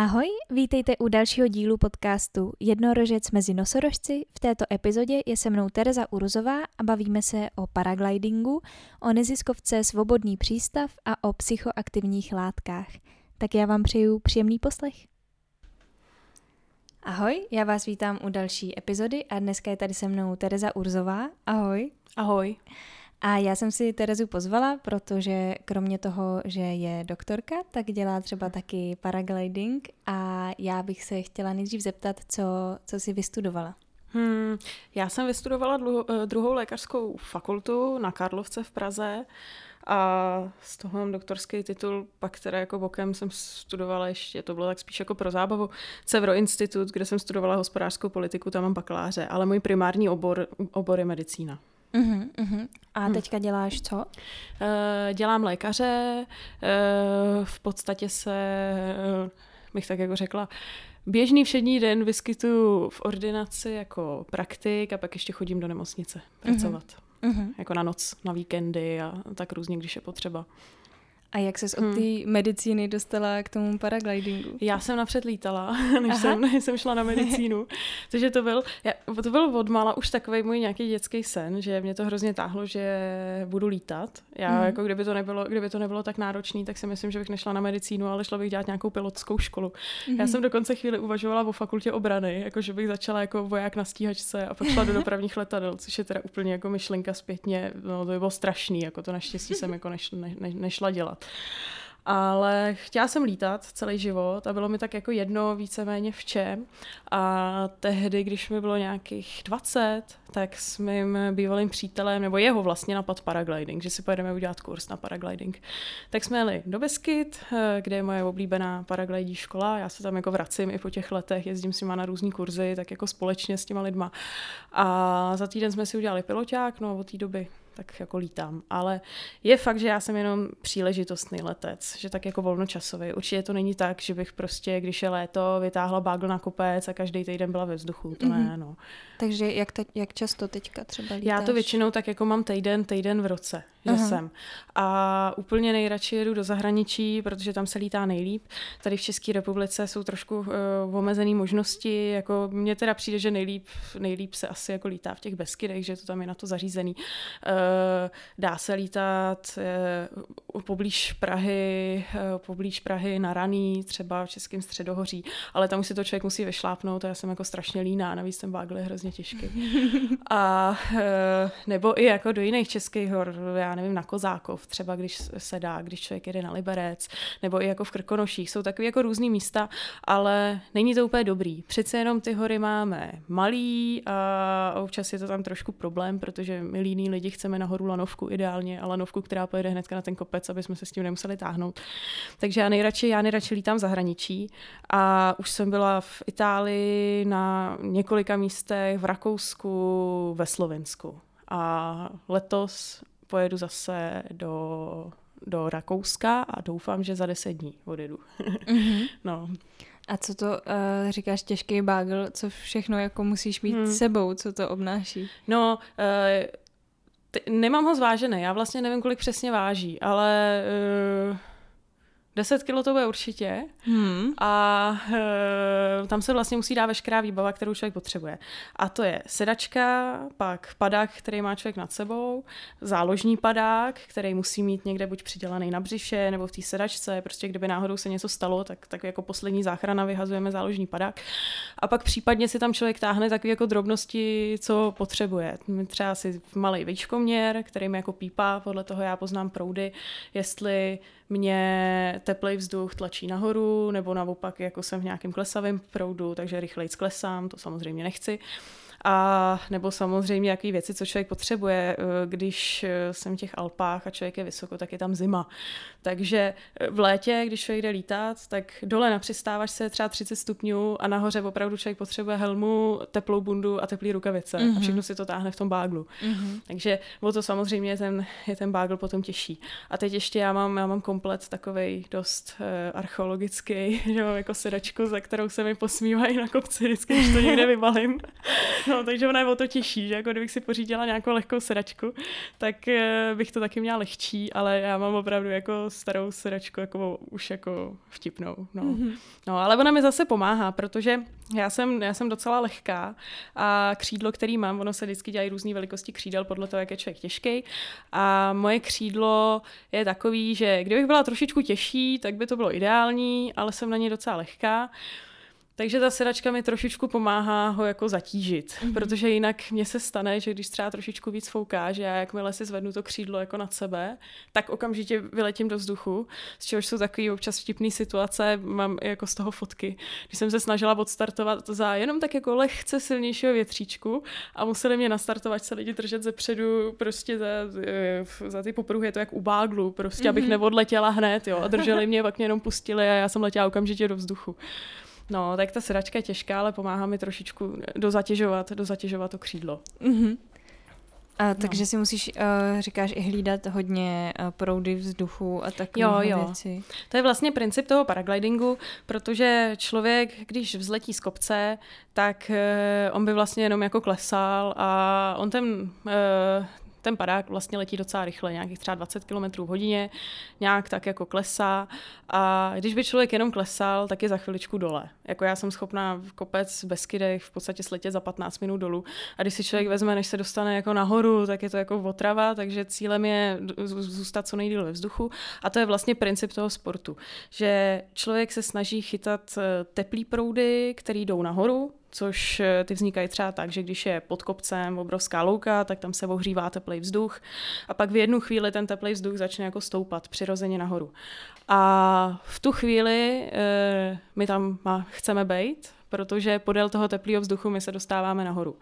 Ahoj, vítejte u dalšího dílu podcastu Jednorožec mezi nosorožci. V této epizodě je se mnou Tereza Uruzová a bavíme se o paraglidingu, o neziskovce Svobodný přístav a o psychoaktivních látkách. Tak já vám přeju příjemný poslech. Ahoj, já vás vítám u další epizody a dneska je tady se mnou Tereza Urzová. Ahoj. Ahoj. A já jsem si Terezu pozvala, protože kromě toho, že je doktorka, tak dělá třeba taky paragliding a já bych se chtěla nejdřív zeptat, co, co jsi vystudovala. Hmm, já jsem vystudovala dluho, eh, druhou lékařskou fakultu na Karlovce v Praze a z toho mám doktorský titul, pak teda jako bokem jsem studovala ještě, to bylo tak spíš jako pro zábavu, Cevro Institut, kde jsem studovala hospodářskou politiku, tam mám bakaláře, ale můj primární obor, obor je medicína. Uh-huh, uh-huh. A hmm. teďka děláš co? Uh, dělám lékaře, uh, v podstatě se, uh, bych tak jako řekla, běžný všední den vyskytuju v ordinaci jako praktik a pak ještě chodím do nemocnice pracovat. Uh-huh. Jako na noc, na víkendy a tak různě, když je potřeba. A jak ses od hmm. té medicíny dostala k tomu paraglidingu? Já jsem napřed lítala, než, jsem, než jsem šla na medicínu. Takže to byl, já, to byl od mala už takový můj nějaký dětský sen, že mě to hrozně táhlo, že budu lítat. Já hmm. jako kdyby to, nebylo, kdyby to nebylo tak náročné, tak si myslím, že bych nešla na medicínu, ale šla bych dělat nějakou pilotskou školu. Hmm. Já jsem dokonce chvíli uvažovala o fakultě obrany, jako že bych začala jako voják na stíhačce a pak šla do dopravních letadel, což je teda úplně jako myšlenka zpětně, no to by bylo strašný, jako to naštěstí jsem jako neš, ne, ne, nešla dělat. Ale chtěla jsem lítat celý život a bylo mi tak jako jedno víceméně v čem. A tehdy, když mi bylo nějakých 20, tak s mým bývalým přítelem, nebo jeho vlastně napad paragliding, že si pojedeme udělat kurz na paragliding. Tak jsme jeli do Beskyt, kde je moje oblíbená paraglidí škola. Já se tam jako vracím i po těch letech, jezdím s nima na různé kurzy, tak jako společně s těma lidma. A za týden jsme si udělali piloťák, no a od té doby tak jako lítám. Ale je fakt, že já jsem jenom příležitostný letec, že tak jako volnočasový. Určitě to není tak, že bych prostě, když je léto, vytáhla bagl na kopec a každý týden byla ve vzduchu. To mm-hmm. ne, no. Takže jak, te, jak často teďka třeba lítáš? Já to většinou tak jako mám týden, týden v roce, že uh-huh. jsem. A úplně nejradši jedu do zahraničí, protože tam se lítá nejlíp. Tady v České republice jsou trošku uh, omezené možnosti. Jako mně teda přijde, že nejlíp, nejlíp se asi jako lítá v těch Beskydech, že to tam je na to zařízený. Uh, dá se lítat uh, poblíž Prahy, uh, poblíž Prahy na Raný, třeba v Českém středohoří, ale tam už si to člověk musí vyšlápnout a já jsem jako strašně líná, navíc ten bagl je hrozně těžký. A uh, nebo i jako do jiných českých hor, já nevím, na Kozákov, třeba když se dá, když člověk jede na Liberec, nebo i jako v Krkonoších, jsou takové jako různý místa, ale není to úplně dobrý. Přece jenom ty hory máme malý a občas je to tam trošku problém, protože my líní lidi chceme nahoru lanovku ideálně, a lanovku, která pojede hnedka na ten kopec, aby jsme se s tím nemuseli táhnout. Takže já nejradši, já nejradši lítám v zahraničí a už jsem byla v Itálii na několika místech, v Rakousku, ve Slovensku. A letos pojedu zase do, do Rakouska a doufám, že za deset dní odjedu. Mm-hmm. no. A co to uh, říkáš těžký bagel, co všechno jako musíš mít hmm. sebou, co to obnáší? No, uh, ty, nemám ho zvážený, já vlastně nevím, kolik přesně váží, ale uh, 10 kilo to bude určitě hmm. a e, tam se vlastně musí dát veškerá výbava, kterou člověk potřebuje. A to je sedačka, pak padák, který má člověk nad sebou, záložní padák, který musí mít někde buď přidělaný na břiše nebo v té sedačce, prostě kdyby náhodou se něco stalo, tak, tak jako poslední záchrana vyhazujeme záložní padák. A pak případně si tam člověk táhne takové jako drobnosti, co potřebuje. Třeba si malý výškoměr, který mi jako pípá, podle toho já poznám proudy, jestli mě teplej vzduch tlačí nahoru, nebo naopak jako jsem v nějakém klesavém proudu, takže rychleji sklesám, to samozřejmě nechci. A nebo samozřejmě jaký věci, co člověk potřebuje. Eh, když eh, jsem v těch Alpách a člověk je vysoko, tak je tam zima. Takže eh, v létě, když člověk jde lítat, tak dole na přistávačce třeba 30 stupňů a nahoře opravdu člověk potřebuje helmu, teplou bundu a teplý rukavice. Mm-hmm. A mhm. všechno si to táhne v tom báglu. Mm-hmm. Takže o to samozřejmě je ten, je ten bágl potom těžší. A teď ještě já mám, já mám komplet takový dost uh, archeologický, že mám jako sedačku, za kterou se mi posmívají na kopci vždycky, když to někde vybalím. No, takže ona je o to těžší, že jako kdybych si pořídila nějakou lehkou sedačku, tak eh, bych to taky měla lehčí, ale já mám opravdu jako starou sedačku, jako už jako vtipnou. No. Mm-hmm. no, ale ona mi zase pomáhá, protože já jsem, já jsem docela lehká a křídlo, který mám, ono se vždycky dělají různé velikosti křídel podle toho, jak je člověk těžký. A moje křídlo je takový, že kdybych byla trošičku těžší, tak by to bylo ideální, ale jsem na ně docela lehká. Takže ta sedačka mi trošičku pomáhá ho jako zatížit, mm-hmm. protože jinak mně se stane, že když třeba trošičku víc fouká, že já jakmile si zvednu to křídlo jako nad sebe, tak okamžitě vyletím do vzduchu, z čehož jsou takové občas vtipné situace, mám jako z toho fotky, když jsem se snažila odstartovat za jenom tak jako lehce silnějšího větříčku a museli mě nastartovat se lidi držet ze předu prostě za, za ty popruhy, je to jak u báglu, prostě, mm-hmm. abych mhm. neodletěla hned, jo, a drželi mě, pak mě jenom pustili a já jsem letěla okamžitě do vzduchu. No, tak ta sedačka je těžká, ale pomáhá mi trošičku dozatěžovat, dozatěžovat to křídlo. Mm-hmm. A, no. takže si musíš, uh, říkáš, i hlídat hodně uh, proudy vzduchu a takové jo, jo. věci. To je vlastně princip toho paraglidingu, protože člověk, když vzletí z kopce, tak uh, on by vlastně jenom jako klesal a on ten uh, ten padák vlastně letí docela rychle, nějakých třeba 20 km v hodině, nějak tak jako klesá. A když by člověk jenom klesal, tak je za chviličku dole. Jako já jsem schopná v kopec v Beskydech v podstatě sletět za 15 minut dolů. A když si člověk vezme, než se dostane jako nahoru, tak je to jako otrava, takže cílem je zůstat co nejdíl ve vzduchu. A to je vlastně princip toho sportu, že člověk se snaží chytat eh, teplý proudy, které jdou nahoru, což eh, ty vznikají třeba tak, že když je pod kopcem obrovská louka, tak tam se ohřívá teplý vzduch a pak v jednu chvíli ten teplý vzduch začne jako stoupat přirozeně nahoru. A v tu chvíli e, my tam má, chceme být, protože podél toho teplého vzduchu my se dostáváme nahoru.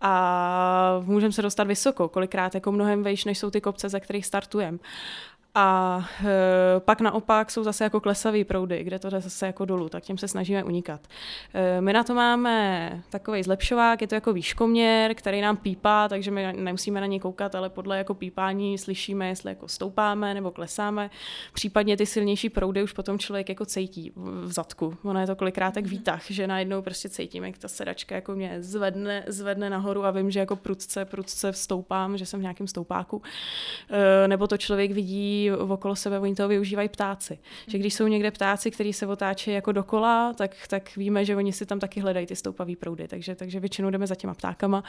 A můžeme se dostat vysoko, kolikrát jako mnohem vejš, než jsou ty kopce, ze kterých startujeme. A e, pak naopak jsou zase jako klesavý proudy, kde to jde zase jako dolů, tak těm se snažíme unikat. E, my na to máme takový zlepšovák, je to jako výškoměr, který nám pípá, takže my nemusíme na něj koukat, ale podle jako pípání slyšíme, jestli jako stoupáme nebo klesáme. Případně ty silnější proudy už potom člověk jako cítí v zadku. Ono je to kolikrát tak mhm. výtah, že najednou prostě cítím, jak ta sedačka jako mě zvedne, zvedne nahoru a vím, že jako prudce, prudce vstoupám, že jsem v nějakém stoupáku. E, nebo to člověk vidí okolo sebe, oni toho využívají ptáci. Že když jsou někde ptáci, kteří se otáčí jako dokola, tak, tak víme, že oni si tam taky hledají ty stoupavý proudy, takže, takže většinou jdeme za těma ptákama.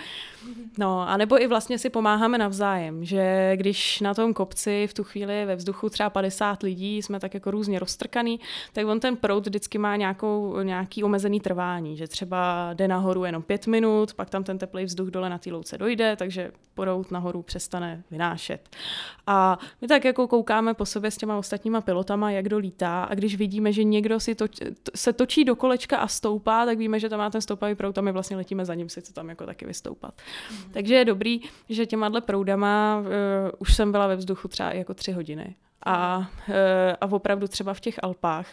No, a nebo i vlastně si pomáháme navzájem, že když na tom kopci v tu chvíli ve vzduchu třeba 50 lidí, jsme tak jako různě roztrkaný, tak on ten proud vždycky má nějakou, nějaký omezený trvání, že třeba jde nahoru jenom pět minut, pak tam ten teplý vzduch dole na té louce dojde, takže proud nahoru přestane vynášet. A my tak jako koukáme po sobě s těma ostatníma pilotama, jak kdo lítá a když vidíme, že někdo si to, se točí do kolečka a stoupá, tak víme, že tam má ten stoupavý proud a my vlastně letíme za ním si to tam jako taky vystoupat. Mm. Takže je dobrý, že těma proudama uh, už jsem byla ve vzduchu třeba jako tři hodiny. A, uh, a opravdu třeba v těch Alpách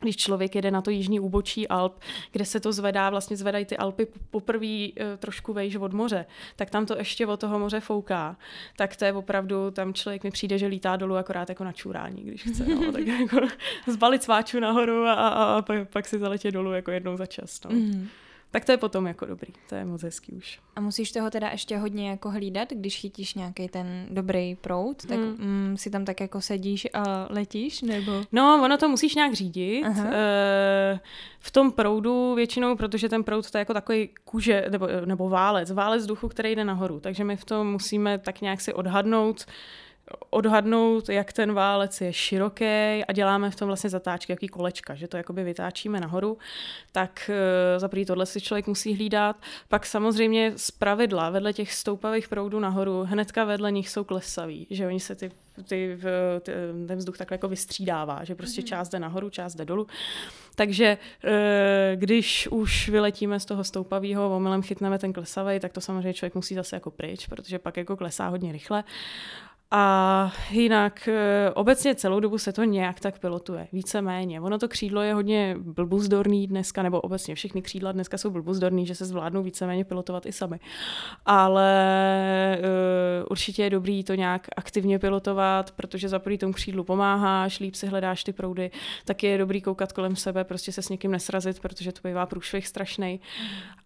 když člověk jede na to jižní úbočí Alp, kde se to zvedá, vlastně zvedají ty Alpy poprvé e, trošku vejš od moře, tak tam to ještě od toho moře fouká. Tak to je opravdu, tam člověk mi přijde, že lítá dolů akorát jako na čurání, když chce. No, tak jako zbalit sváču nahoru a, a, a pak, pak si zaletě dolů jako jednou za čas. No. Mm-hmm tak to je potom jako dobrý, to je moc hezký už. A musíš toho teda ještě hodně jako hlídat, když chytíš nějaký ten dobrý prout, tak hmm. mm, si tam tak jako sedíš a letíš, nebo? No, ono to musíš nějak řídit. Aha. E, v tom proudu většinou, protože ten proud to je jako takový kůže, nebo, nebo válec, válec duchu, který jde nahoru, takže my v tom musíme tak nějak si odhadnout, odhadnout, jak ten válec je široký a děláme v tom vlastně zatáčky, jaký kolečka, že to jakoby vytáčíme nahoru, tak uh, za prvý tohle si člověk musí hlídat. Pak samozřejmě z pravidla vedle těch stoupavých proudů nahoru, hnedka vedle nich jsou klesaví, že oni se ty, ty, ty ten vzduch takhle jako vystřídává, že prostě mm-hmm. část jde nahoru, část jde dolů. Takže eh, když už vyletíme z toho stoupavého, omylem chytneme ten klesavý, tak to samozřejmě člověk musí zase jako pryč, protože pak jako klesá hodně rychle. A jinak e, obecně celou dobu se to nějak tak pilotuje, víceméně. Ono to křídlo je hodně blbuzdorný dneska, nebo obecně všechny křídla dneska jsou blbuzdorný, že se zvládnou víceméně pilotovat i sami. Ale uh, určitě je dobrý to nějak aktivně pilotovat, protože za prvý tomu křídlu pomáháš, líp si hledáš ty proudy, tak je dobrý koukat kolem sebe, prostě se s někým nesrazit, protože to bývá průšvih strašný.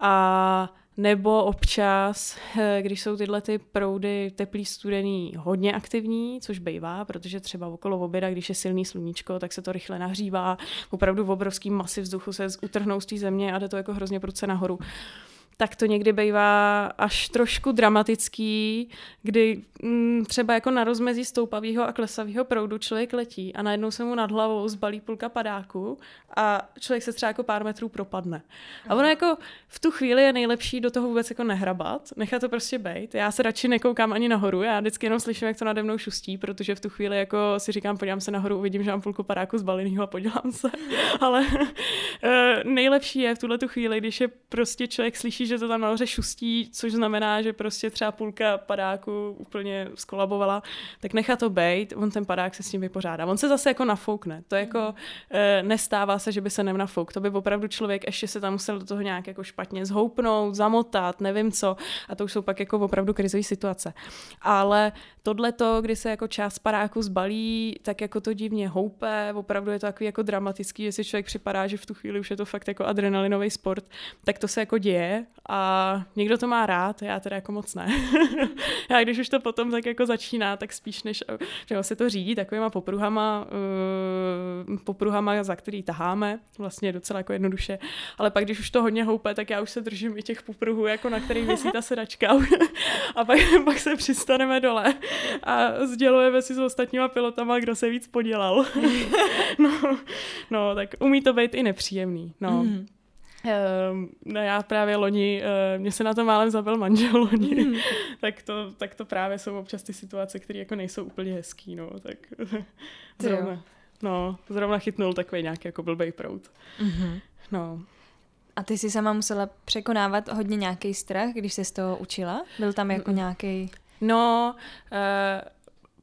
A Nebo občas, eh, když jsou tyhle ty proudy teplý, studený hodně aktivní, což bývá, protože třeba okolo oběda, když je silný sluníčko, tak se to rychle nahřívá. Opravdu v obrovský masy vzduchu se utrhnou z té země a jde to jako hrozně prudce nahoru tak to někdy bývá až trošku dramatický, kdy třeba jako na rozmezí stoupavého a klesavého proudu člověk letí a najednou se mu nad hlavou zbalí půlka padáku a člověk se třeba jako pár metrů propadne. A ono jako v tu chvíli je nejlepší do toho vůbec jako nehrabat, nechat to prostě být. Já se radši nekoukám ani nahoru, já vždycky jenom slyším, jak to nade mnou šustí, protože v tu chvíli jako si říkám, podívám se nahoru, uvidím, že mám půlku padáku zbalenýho a podělám se. Ale eh, nejlepší je v tuhle tu chvíli, když je prostě člověk slyší že to tam nahoře šustí, což znamená, že prostě třeba půlka padáku úplně skolabovala, tak nechá to být, on ten padák se s tím vypořádá. On se zase jako nafoukne. To jako e, nestává se, že by se nenafouk. To by opravdu člověk ještě se tam musel do toho nějak jako špatně zhoupnout, zamotat, nevím co. A to už jsou pak jako opravdu krizové situace. Ale tohle to, kdy se jako část padáku zbalí, tak jako to divně houpe, opravdu je to takový jako dramatický, že si člověk připadá, že v tu chvíli už je to fakt jako adrenalinový sport, tak to se jako děje a někdo to má rád, já teda jako moc ne. já když už to potom tak jako začíná, tak spíš než, že se to řídí takovýma popruhama, uh, popruhama, za který taháme, vlastně docela jako jednoduše, ale pak když už to hodně houpe, tak já už se držím i těch popruhů, jako na kterých vysí ta sedačka a pak, pak se přistaneme dole a sdělujeme si s ostatníma pilotama, kdo se víc podělal. no, no, tak umí to být i nepříjemný, no. Mm. Um, no já právě loni, uh, mě se na to málem zabil manžel loni, mm. tak, to, tak to právě jsou občas ty situace, které jako nejsou úplně hezký, no, tak zrovna, no, zrovna chytnul takový nějaký jako blbej prout. Mm-hmm. No. A ty jsi sama musela překonávat hodně nějaký strach, když jsi z toho učila? Byl tam jako nějaký... No, uh,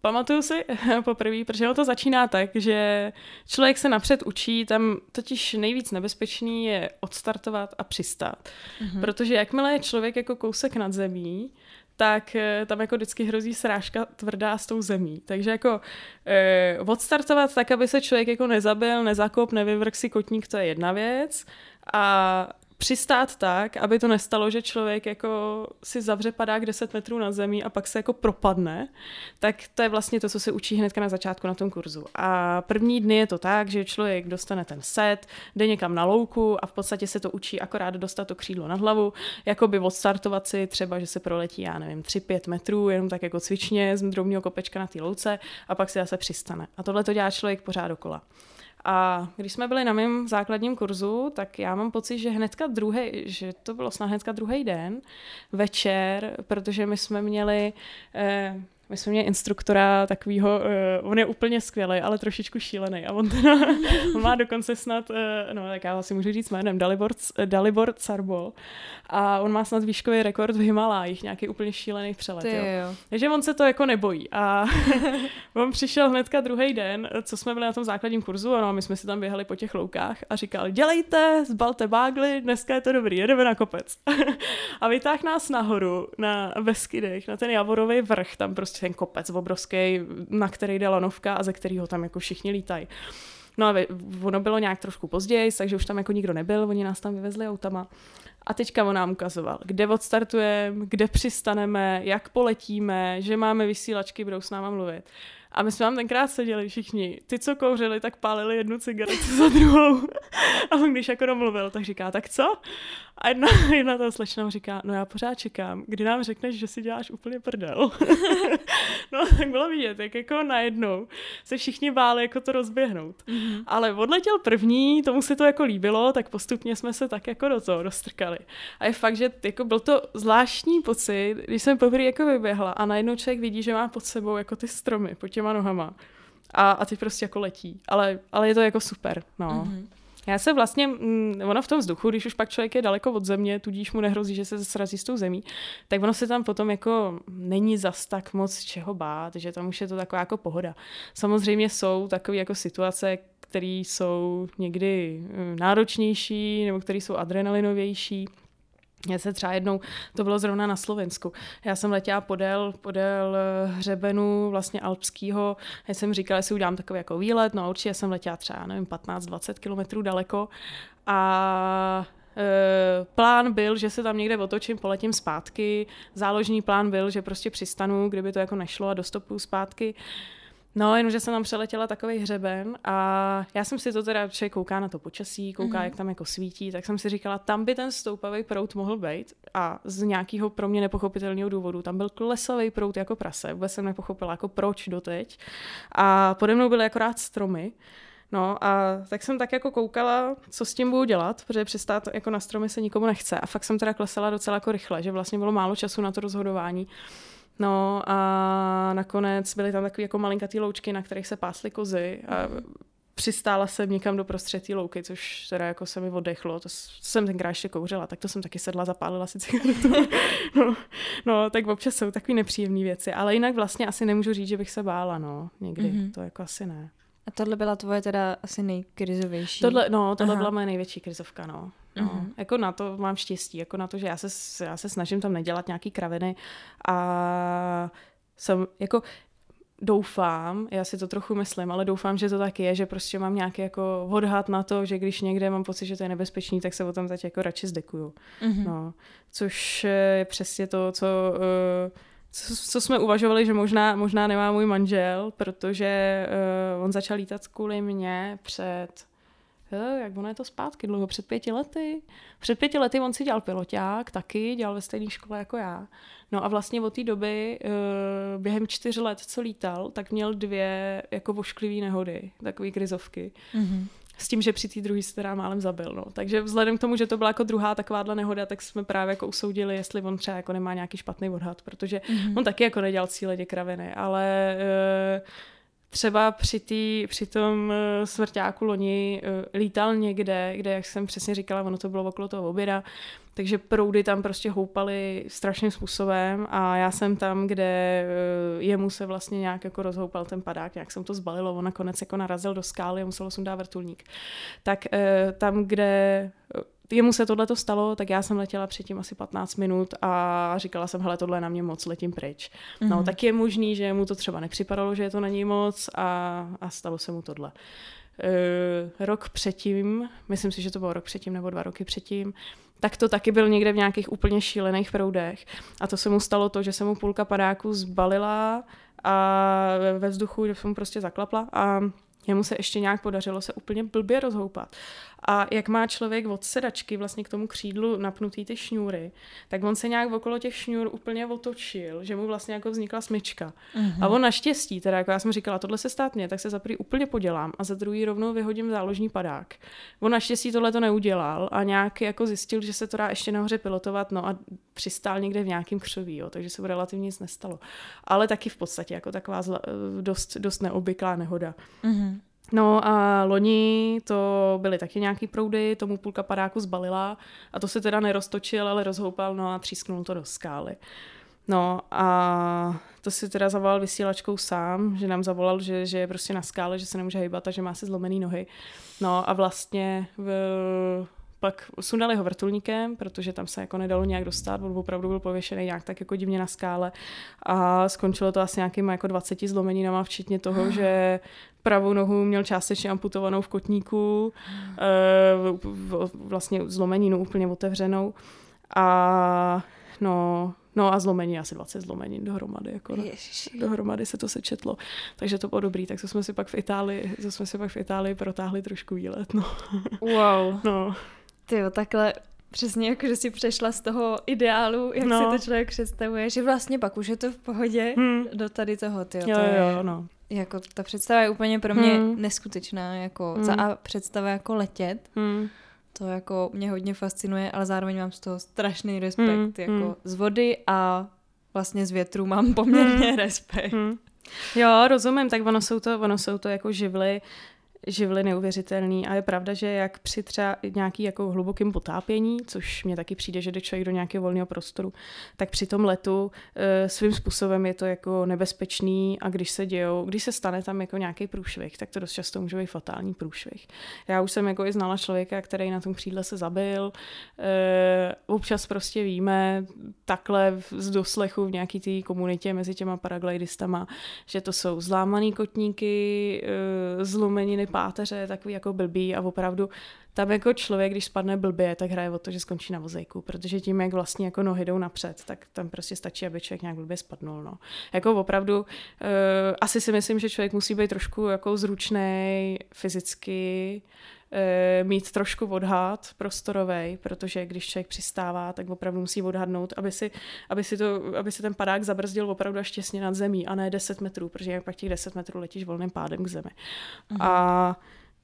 Pamatuju si poprvé, protože to začíná tak, že člověk se napřed učí, tam totiž nejvíc nebezpečný je odstartovat a přistát. Mm-hmm. Protože jakmile je člověk jako kousek nad zemí, tak eh, tam jako vždycky hrozí srážka tvrdá s tou zemí. Takže jako eh, odstartovat tak, aby se člověk jako nezabil, nezakop, nevyvrk si kotník, to je jedna věc. A přistát tak, aby to nestalo, že člověk jako si zavře padák 10 metrů na zemi a pak se jako propadne, tak to je vlastně to, co se učí hnedka na začátku na tom kurzu. A první dny je to tak, že člověk dostane ten set, jde někam na louku a v podstatě se to učí akorát dostat to křídlo nad hlavu, jako by odstartovat si třeba, že se proletí, já nevím, 3-5 metrů, jenom tak jako cvičně z drobního kopečka na té louce a pak se zase přistane. A tohle to dělá člověk pořád dokola. A když jsme byli na mém základním kurzu, tak já mám pocit, že hnedka druhý, že to bylo snad hnedka druhý den, večer, protože my jsme měli eh, my jsme měli instruktora takového, uh, on je úplně skvělý, ale trošičku šílený a on, teda, on má dokonce snad, uh, no tak já si můžu říct jménem, Dalibor, Dalibor Carbo a on má snad výškový rekord v Himalájích, nějaký úplně šílený přelet. jo. Jo. Takže on se to jako nebojí a on přišel hnedka druhý den, co jsme byli na tom základním kurzu, ano, my jsme si tam běhali po těch loukách a říkal, dělejte, zbalte bágly, dneska je to dobrý, jedeme na kopec. a vytáhl nás nahoru na Beskydech, na ten Javorový vrch, tam prostě ten kopec obrovský, na který jde lanovka a ze kterého tam jako všichni lítají. No a ono bylo nějak trošku později, takže už tam jako nikdo nebyl, oni nás tam vyvezli autama. A teďka on nám ukazoval, kde odstartujeme, kde přistaneme, jak poletíme, že máme vysílačky, budou s náma mluvit. A my jsme tam tenkrát seděli všichni. Ty, co kouřili, tak pálili jednu cigaretu za druhou. A on když jako domluvil, tak říká, tak co? A jedna, jedna ta slečna říká, no já pořád čekám, kdy nám řekneš, že si děláš úplně prdel. no tak bylo vidět, jak jako najednou se všichni báli jako to rozběhnout. Mm-hmm. Ale odletěl první, tomu se to jako líbilo, tak postupně jsme se tak jako do toho dostrkali. A je fakt, že jako byl to zvláštní pocit, když jsem poprvé jako vyběhla a najednou člověk vidí, že má pod sebou jako ty stromy pod těma nohama. A, a ty prostě jako letí. Ale, ale je to jako super, no. Mm-hmm. Já se vlastně, mm, ono v tom vzduchu, když už pak člověk je daleko od země, tudíž mu nehrozí, že se srazí s tou zemí, tak ono se tam potom jako není zas tak moc čeho bát, že tam už je to taková jako pohoda. Samozřejmě jsou takové jako situace, které jsou někdy mm, náročnější nebo které jsou adrenalinovější. Já se třeba jednou, to bylo zrovna na Slovensku, já jsem letěla podél, podél eh, hřebenu vlastně alpského, já jsem říkala, že si udělám takový jako výlet, no a určitě jsem letěla třeba, nevím, 15-20 kilometrů daleko a plán byl, že se tam někde otočím, poletím zpátky. Záložní plán byl, že prostě přistanu, kdyby to jako nešlo a dostopuju zpátky. No, jenomže jsem tam přeletěla takový hřeben a já jsem si to teda, člověk kouká na to počasí, kouká, mm-hmm. jak tam jako svítí, tak jsem si říkala, tam by ten stoupavý prout mohl být a z nějakého pro mě nepochopitelného důvodu tam byl klesový prout jako prase, vůbec jsem nepochopila jako proč doteď a pode mnou byly akorát stromy, No a tak jsem tak jako koukala, co s tím budu dělat, protože přistát jako na stromy se nikomu nechce. A fakt jsem teda klesala docela jako rychle, že vlastně bylo málo času na to rozhodování. No a nakonec byly tam takové jako malinkatý loučky, na kterých se pásly kozy a přistála jsem někam do prostřed té louky, což teda jako se mi oddechlo, to jsem tenkrát ještě kouřila, tak to jsem taky sedla, zapálila si cigaretu. no, no, tak občas jsou takové nepříjemné věci, ale jinak vlastně asi nemůžu říct, že bych se bála, no, někdy, mm-hmm. to jako asi ne. A tohle byla tvoje teda asi nejkrizovější? Tohle, no, tohle Aha. byla moje největší krizovka, no. No, uh-huh. Jako na to mám štěstí, jako na to, že já se, já se snažím tam nedělat nějaký kraviny a jsem jako doufám, já si to trochu myslím, ale doufám, že to tak je, že prostě mám nějaký jako odhad na to, že když někde mám pocit, že to je nebezpečný, tak se o tom teď jako radši zdekuju. Uh-huh. No, což je přesně to, co, uh, co, co jsme uvažovali, že možná, možná nemá můj manžel, protože uh, on začal lítat kvůli mě před jak ono je to zpátky, dlouho, před pěti lety. Před pěti lety on si dělal piloták taky, dělal ve stejné škole jako já. No a vlastně od té doby, eh, během čtyř let, co lítal, tak měl dvě jako vošklivý nehody, takové krizovky. Mm-hmm. S tím, že při té druhé se teda málem zabil. No. Takže vzhledem k tomu, že to byla jako druhá takováhle nehoda, tak jsme právě jako usoudili, jestli on třeba jako nemá nějaký špatný odhad, protože mm-hmm. on taky jako nedělal cíle kraviny, ale uh, třeba při, tý, při tom uh, smrťáku loni uh, lítal někde, kde, jak jsem přesně říkala, ono to bylo okolo toho oběda, takže proudy tam prostě houpaly strašným způsobem a já jsem tam, kde uh, jemu se vlastně nějak jako rozhoupal ten padák, nějak jsem to zbalilo, on nakonec jako narazil do skály a muselo dát vrtulník. Tak tam, kde jemu se tohle stalo, tak já jsem letěla předtím asi 15 minut a říkala jsem, hele, tohle je na mě moc, letím pryč. Mm-hmm. No, mhm. tak je možný, že mu to třeba nepřipadalo, že je to na něj moc a, a stalo se mu tohle. Uh, rok předtím, myslím si, že to bylo rok předtím nebo dva roky předtím, tak to taky byl někde v nějakých úplně šílených proudech. A to se mu stalo to, že se mu půlka padáku zbalila a ve vzduchu, že jsem mu prostě zaklapla a jemu se ještě nějak podařilo se úplně blbě rozhoupat. A jak má člověk od sedačky vlastně k tomu křídlu napnutý ty šňůry, tak on se nějak okolo těch šňůr úplně otočil, že mu vlastně jako vznikla smyčka. Mm-hmm. A on naštěstí, teda jako já jsem říkala, tohle se stát mě, tak se za prvý úplně podělám a za druhý rovnou vyhodím záložní padák. On naštěstí tohle to neudělal a nějak jako zjistil, že se to dá ještě nahoře pilotovat, no a přistál někde v nějakém křoví, jo, takže se mu relativně nic nestalo. Ale taky v podstatě jako taková zla, dost, dost neobvyklá nehoda. Mm-hmm. No a loni to byly taky nějaký proudy, tomu půlka padáku zbalila a to se teda neroztočil, ale rozhoupal, no a třísknul to do skály. No a to si teda zavolal vysílačkou sám, že nám zavolal, že, že je prostě na skále, že se nemůže hýbat a že má si zlomený nohy. No a vlastně v, pak sundali ho vrtulníkem, protože tam se jako nedalo nějak dostat, on opravdu byl pověšený nějak tak jako divně na skále a skončilo to asi nějakýma jako 20 zlomeninama, včetně toho, že pravou nohu měl částečně amputovanou v kotníku, eh, vlastně zlomeninu úplně otevřenou a no, No a zlomení, asi 20 zlomenin dohromady. Jako no. dohromady se to sečetlo. Takže to bylo dobrý. Tak to jsme si pak v Itálii, to jsme si pak v Itálii protáhli trošku výlet. No. Wow. No. Ty jo, takhle přesně jako, že si přešla z toho ideálu, jak no. si to člověk představuje, že vlastně pak už je to v pohodě hmm. do tady toho, ty jo, to je, jo, no. Jako ta představa je úplně pro mě hmm. neskutečná, jako hmm. za a představa jako letět. Hmm. To jako mě hodně fascinuje, ale zároveň mám z toho strašný respekt. Hmm. Jako hmm. z vody a vlastně z větru mám poměrně hmm. respekt. Hmm. Jo, rozumím, tak ono jsou to, ono jsou to jako živly, živly neuvěřitelný a je pravda, že jak při třeba nějaký jako hlubokým potápění, což mě taky přijde, že jde člověk do nějakého volného prostoru, tak při tom letu e, svým způsobem je to jako nebezpečný a když se dějou, když se stane tam jako nějaký průšvih, tak to dost často může být fatální průšvih. Já už jsem jako i znala člověka, který na tom křídle se zabil. E, občas prostě víme takhle z doslechu v nějaký té komunitě mezi těma paraglidistama, že to jsou zlámaný kotníky, e, zlomeniny páteře, takový jako blbý a opravdu tam jako člověk, když spadne blbě, tak hraje o to, že skončí na vozejku, protože tím, jak vlastně jako nohy jdou napřed, tak tam prostě stačí, aby člověk nějak blbě spadnul. No. Jako opravdu, uh, asi si myslím, že člověk musí být trošku jako zručný fyzicky, uh, mít trošku odhad prostorový, protože když člověk přistává, tak opravdu musí odhadnout, aby si, aby si, to, aby si ten padák zabrzdil opravdu až těsně nad zemí a ne 10 metrů, protože pak těch 10 metrů letíš volným pádem k zemi. Uh-huh. A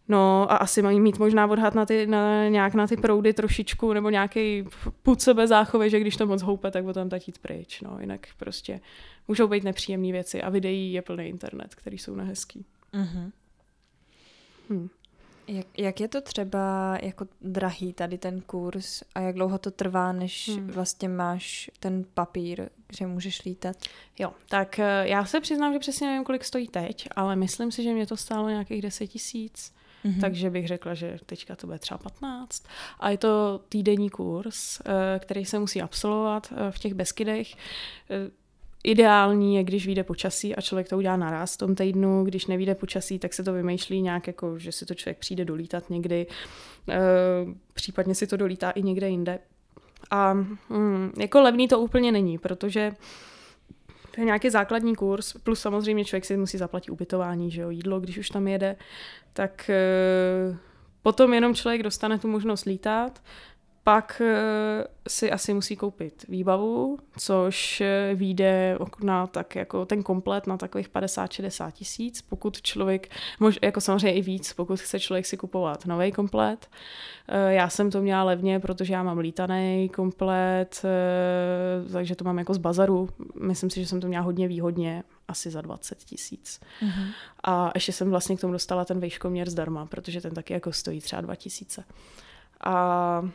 No a asi mají mít možná odhad na ty, na, nějak na ty proudy trošičku, nebo nějaký půd sebe záchovy, že když to moc houpe, tak potom tak jít pryč. No, jinak prostě můžou být nepříjemné věci a videí je plný internet, který jsou nehezký. Uh-huh. Hmm. Jak, jak je to třeba jako drahý tady ten kurz a jak dlouho to trvá, než hmm. vlastně máš ten papír, že můžeš lítat? Jo, tak eh, já se přiznám, že přesně nevím, kolik stojí teď, ale myslím si, že mě to stálo nějakých 10 tisíc Mm-hmm. Takže bych řekla, že teďka to bude třeba 15. A je to týdenní kurz, eh, který se musí absolvovat eh, v těch Beskydech. Ideální je, když vyjde počasí a člověk to udělá naraz v tom týdnu. Když nevíde počasí, tak se to vymýšlí nějak, jako, že si to člověk přijde dolítat někdy. Případně si to dolítá i někde jinde. A mm, jako levný to úplně není, protože to je nějaký základní kurz, plus samozřejmě člověk si musí zaplatit ubytování, že jo, jídlo, když už tam jede, tak e, potom jenom člověk dostane tu možnost lítat, pak eh, si asi musí koupit výbavu, což eh, vyjde na tak jako ten komplet na takových 50-60 tisíc, pokud člověk, mož, jako samozřejmě i víc, pokud chce člověk si kupovat nový komplet. Eh, já jsem to měla levně, protože já mám lítaný komplet, takže to mám jako z bazaru. Myslím si, že jsem to měla hodně výhodně, asi za 20 tisíc. Uh-huh. A ještě jsem vlastně k tomu dostala ten vejškoměr zdarma, protože ten taky jako stojí třeba 2 tisíce. A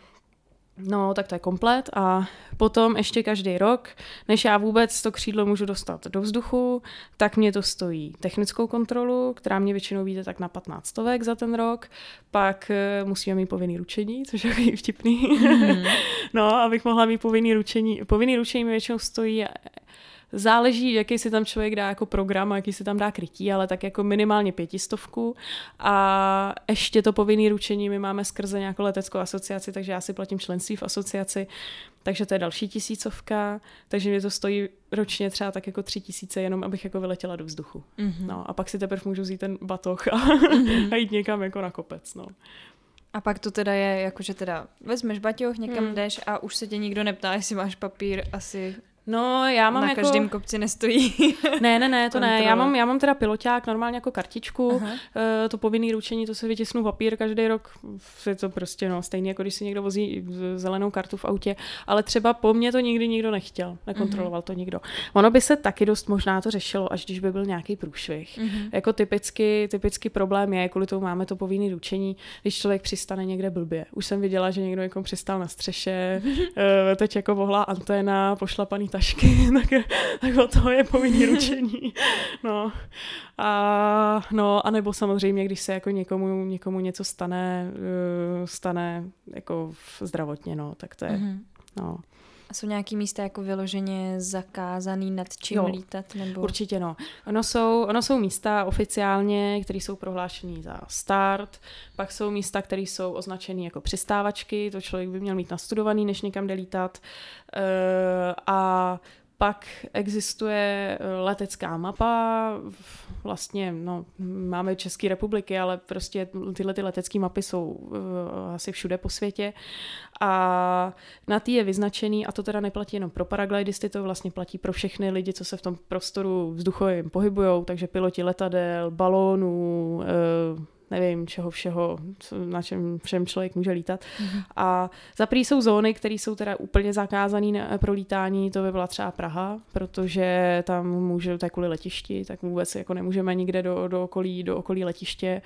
No, tak to je komplet a potom ještě každý rok, než já vůbec to křídlo můžu dostat do vzduchu, tak mě to stojí technickou kontrolu, která mě většinou vyjde tak na 15 stovek za ten rok, pak uh, musíme mít povinný ručení, což je vtipný. Mm. no, abych mohla mít povinný ručení. Povinný ručení mi většinou stojí Záleží, jaký si tam člověk dá jako program a jaký si tam dá krytí, ale tak jako minimálně pětistovku. A ještě to povinné ručení my máme skrze nějakou leteckou asociaci, takže já si platím členství v asociaci, takže to je další tisícovka, takže mě to stojí ročně třeba tak jako tři tisíce, jenom abych jako vyletěla do vzduchu. Mm-hmm. No a pak si teprve můžu vzít ten batoh a, mm-hmm. a jít někam jako na kopec, no. A pak to teda je, jako že teda vezmeš baťoch, někam hmm. jdeš a už se tě nikdo neptá, jestli máš papír, asi No, já mám Na jako... každém kopci nestojí. ne, ne, ne, to ne. Já mám, já mám teda piloťák, normálně jako kartičku. Aha. Uh, to povinný ručení, to se vytisnu papír každý rok. Je to prostě no, stejně jako když si někdo vozí zelenou kartu v autě. Ale třeba po mně to nikdy nikdo nechtěl. Nekontroloval uh-huh. to nikdo. Ono by se taky dost možná to řešilo, až když by byl nějaký průšvih. Uh-huh. Jako typicky, typický problém je, kvůli tomu máme to povinný ručení, když člověk přistane někde blbě. Už jsem viděla, že někdo jako přistal na střeše, uh, teď jako vohla anténa, pošlapaný tašky, tak, tak o toho je povinný ručení. No. A, no, a nebo samozřejmě, když se jako někomu, někomu něco stane, eh, stane jako zdravotně, no, tak to je, mm-hmm. no. A jsou nějaký místa jako vyloženě zakázaný nad čím jo, lítat? Nebo... Určitě no. Ono jsou, ono jsou místa oficiálně, které jsou prohlášené za start, pak jsou místa, které jsou označené jako přistávačky, to člověk by měl mít nastudovaný, než někam jde lítat. E, a pak existuje eh, letecká mapa, vlastně no, máme České republiky, ale prostě tyhle ty letecké mapy jsou uh, asi všude po světě. A na ty je vyznačený, a to teda neplatí jenom pro paraglidisty, to vlastně platí pro všechny lidi, co se v tom prostoru vzduchovém pohybují, takže piloti letadel, balónů, uh, nevím, čeho všeho, na čem všem člověk může lítat. Mm-hmm. A za prý jsou zóny, které jsou teda úplně zakázané pro lítání, to by byla třeba Praha, protože tam může, je kvůli letišti, tak vůbec jako nemůžeme nikde do, do, okolí, do okolí letiště.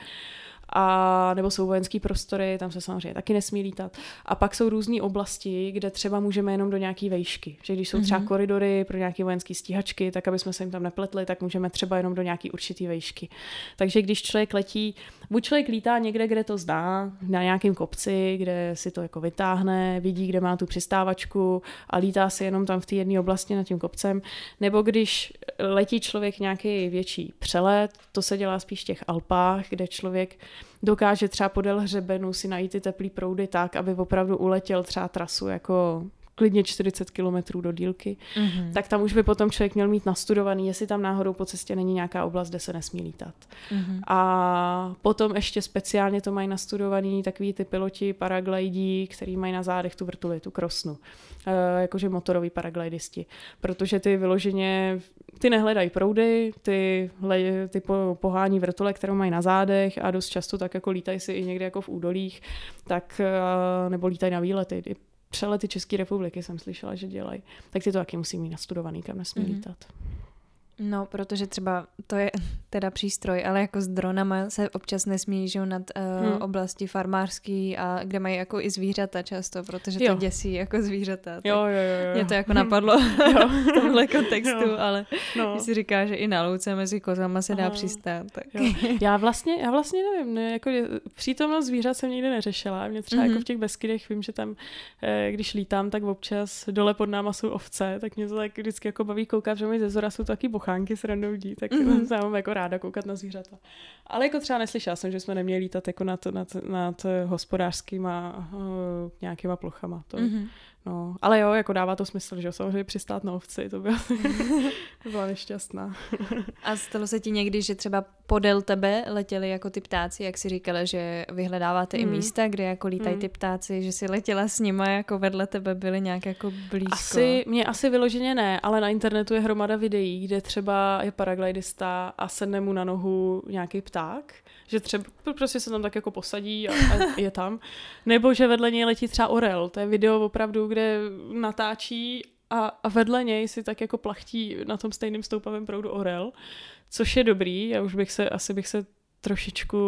A nebo jsou vojenské prostory, tam se samozřejmě taky nesmí lítat. A pak jsou různé oblasti, kde třeba můžeme jenom do nějaké vejšky. Že když jsou třeba mm-hmm. koridory pro nějaké vojenské stíhačky, tak aby jsme se jim tam nepletli, tak můžeme třeba jenom do nějaké určité vejšky. Takže když člověk letí, buď člověk lítá někde, kde to zná, na nějakém kopci, kde si to jako vytáhne, vidí, kde má tu přistávačku a lítá si jenom tam v té jedné oblasti nad tím kopcem, nebo když letí člověk nějaký větší přelet, to se dělá spíš v těch Alpách, kde člověk dokáže třeba podél hřebenu si najít ty teplý proudy tak, aby opravdu uletěl třeba trasu jako klidně 40 kilometrů do dílky, mm-hmm. tak tam už by potom člověk měl mít nastudovaný, jestli tam náhodou po cestě není nějaká oblast, kde se nesmí lítat. Mm-hmm. A potom ještě speciálně to mají nastudovaný takový ty piloti paraglidí, který mají na zádech tu vrtuli, tu krosnu. E, jakože motoroví paraglidisti. Protože ty vyloženě, ty nehledají proudy, ty, ty pohání vrtule, kterou mají na zádech a dost často tak jako lítají si i někde jako v údolích, tak e, nebo lítají na výlety přelety České republiky jsem slyšela, že dělají. Tak ty to taky musí mít nastudovaný, kam nesmí mm-hmm. lítat. No, protože třeba to je teda přístroj, ale jako s dronama se občas nesmí, že nad uh, hmm. oblasti farmářský a kde mají jako i zvířata často, protože jo. to děsí jako zvířata. Jo, jo, jo, jo. Mě to jako napadlo v tomhle kontextu, jo. ale no. když si říká, že i na louce mezi kozama se dá Aha. přistát. Tak. Jo. Já vlastně, já vlastně nevím, ne, jako přítomnost zvířat jsem nikdy neřešila. Mě třeba mm-hmm. jako mhm. v těch Beskydech vím, že tam, eh, když lítám, tak občas dole pod náma jsou ovce, tak mě to tak vždycky jako baví koukat, že mi ze zora jsou taky pochánky s randou tak mm-hmm. jsem jako ráda koukat na zvířata. Ale jako třeba neslyšela jsem, že jsme neměli lítat jako nad, nad, nad hospodářskýma uh, nějakýma plochama. To, mm-hmm. No, ale jo, jako dává to smysl, že samozřejmě přistát na ovci, to by asi byla nešťastná. A stalo se ti někdy, že třeba podél tebe letěli jako ty ptáci, jak si říkala, že vyhledáváte mm. i místa, kde jako lítají mm. ty ptáci, že si letěla s nima, jako vedle tebe byly nějak jako blízko? Asi, mě asi vyloženě ne, ale na internetu je hromada videí, kde třeba je paraglidista a sedne mu na nohu nějaký pták že třeba prostě se tam tak jako posadí a, a je tam. Nebo že vedle něj letí třeba orel. To je video opravdu, kde natáčí a, a vedle něj si tak jako plachtí na tom stejném stoupavém proudu orel, což je dobrý. Já už bych se, asi bych se trošičku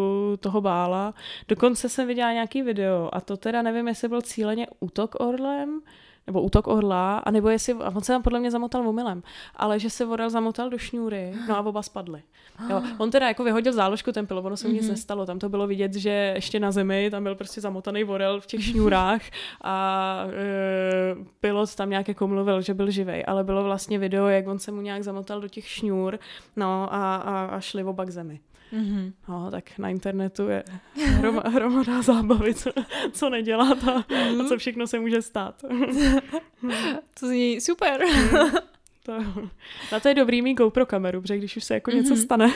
toho bála. Dokonce jsem viděla nějaký video a to teda nevím, jestli byl cíleně útok orlem, nebo útok orla, anebo jestli, a on se tam podle mě zamotal omylem, ale že se orel zamotal do šňůry, no a oba spadly. Jo. On teda jako vyhodil záložku ten pilot, ono se mu nic mhm. nestalo, tam to bylo vidět, že ještě na zemi tam byl prostě zamotaný orel v těch šňůrách a e, pilot tam nějak jako mluvil, že byl živej, ale bylo vlastně video, jak on se mu nějak zamotal do těch šňůr, no a, a, a šli oba k zemi. Mm-hmm. No, tak na internetu je hromada, hromada zábavy, co, co nedělat a, mm. a co všechno se může stát. to zní super. To, na to je dobrý mít GoPro kameru, protože když už se jako mm-hmm. něco stane.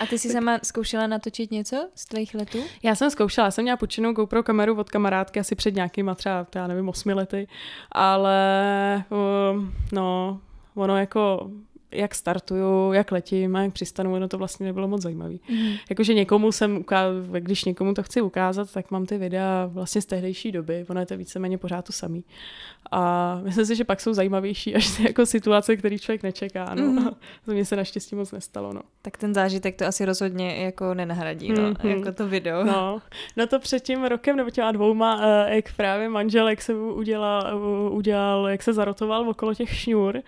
A ty jsi tak... sama zkoušela natočit něco z tvých letů? Já jsem zkoušela, já jsem měla počinnou GoPro kameru od kamarádky asi před nějakýma třeba, já nevím, osmi lety, ale um, no, ono jako jak startuju, jak letím a jak přistanu, ono to vlastně nebylo moc zajímavé. Mm. Jakože někomu jsem ukázal, když někomu to chci ukázat, tak mám ty videa vlastně z tehdejší doby, ono je to víceméně pořád to samý. A myslím si, že pak jsou zajímavější až jako situace, které člověk nečeká. No. Mm. to mě se naštěstí moc nestalo. No. Tak ten zážitek to asi rozhodně jako nenahradí, no, mm-hmm. jako to video. No, no to před tím rokem nebo těma dvouma, eh, jak právě manžel, jak se udělal, udělal, jak se zarotoval okolo těch šňůr,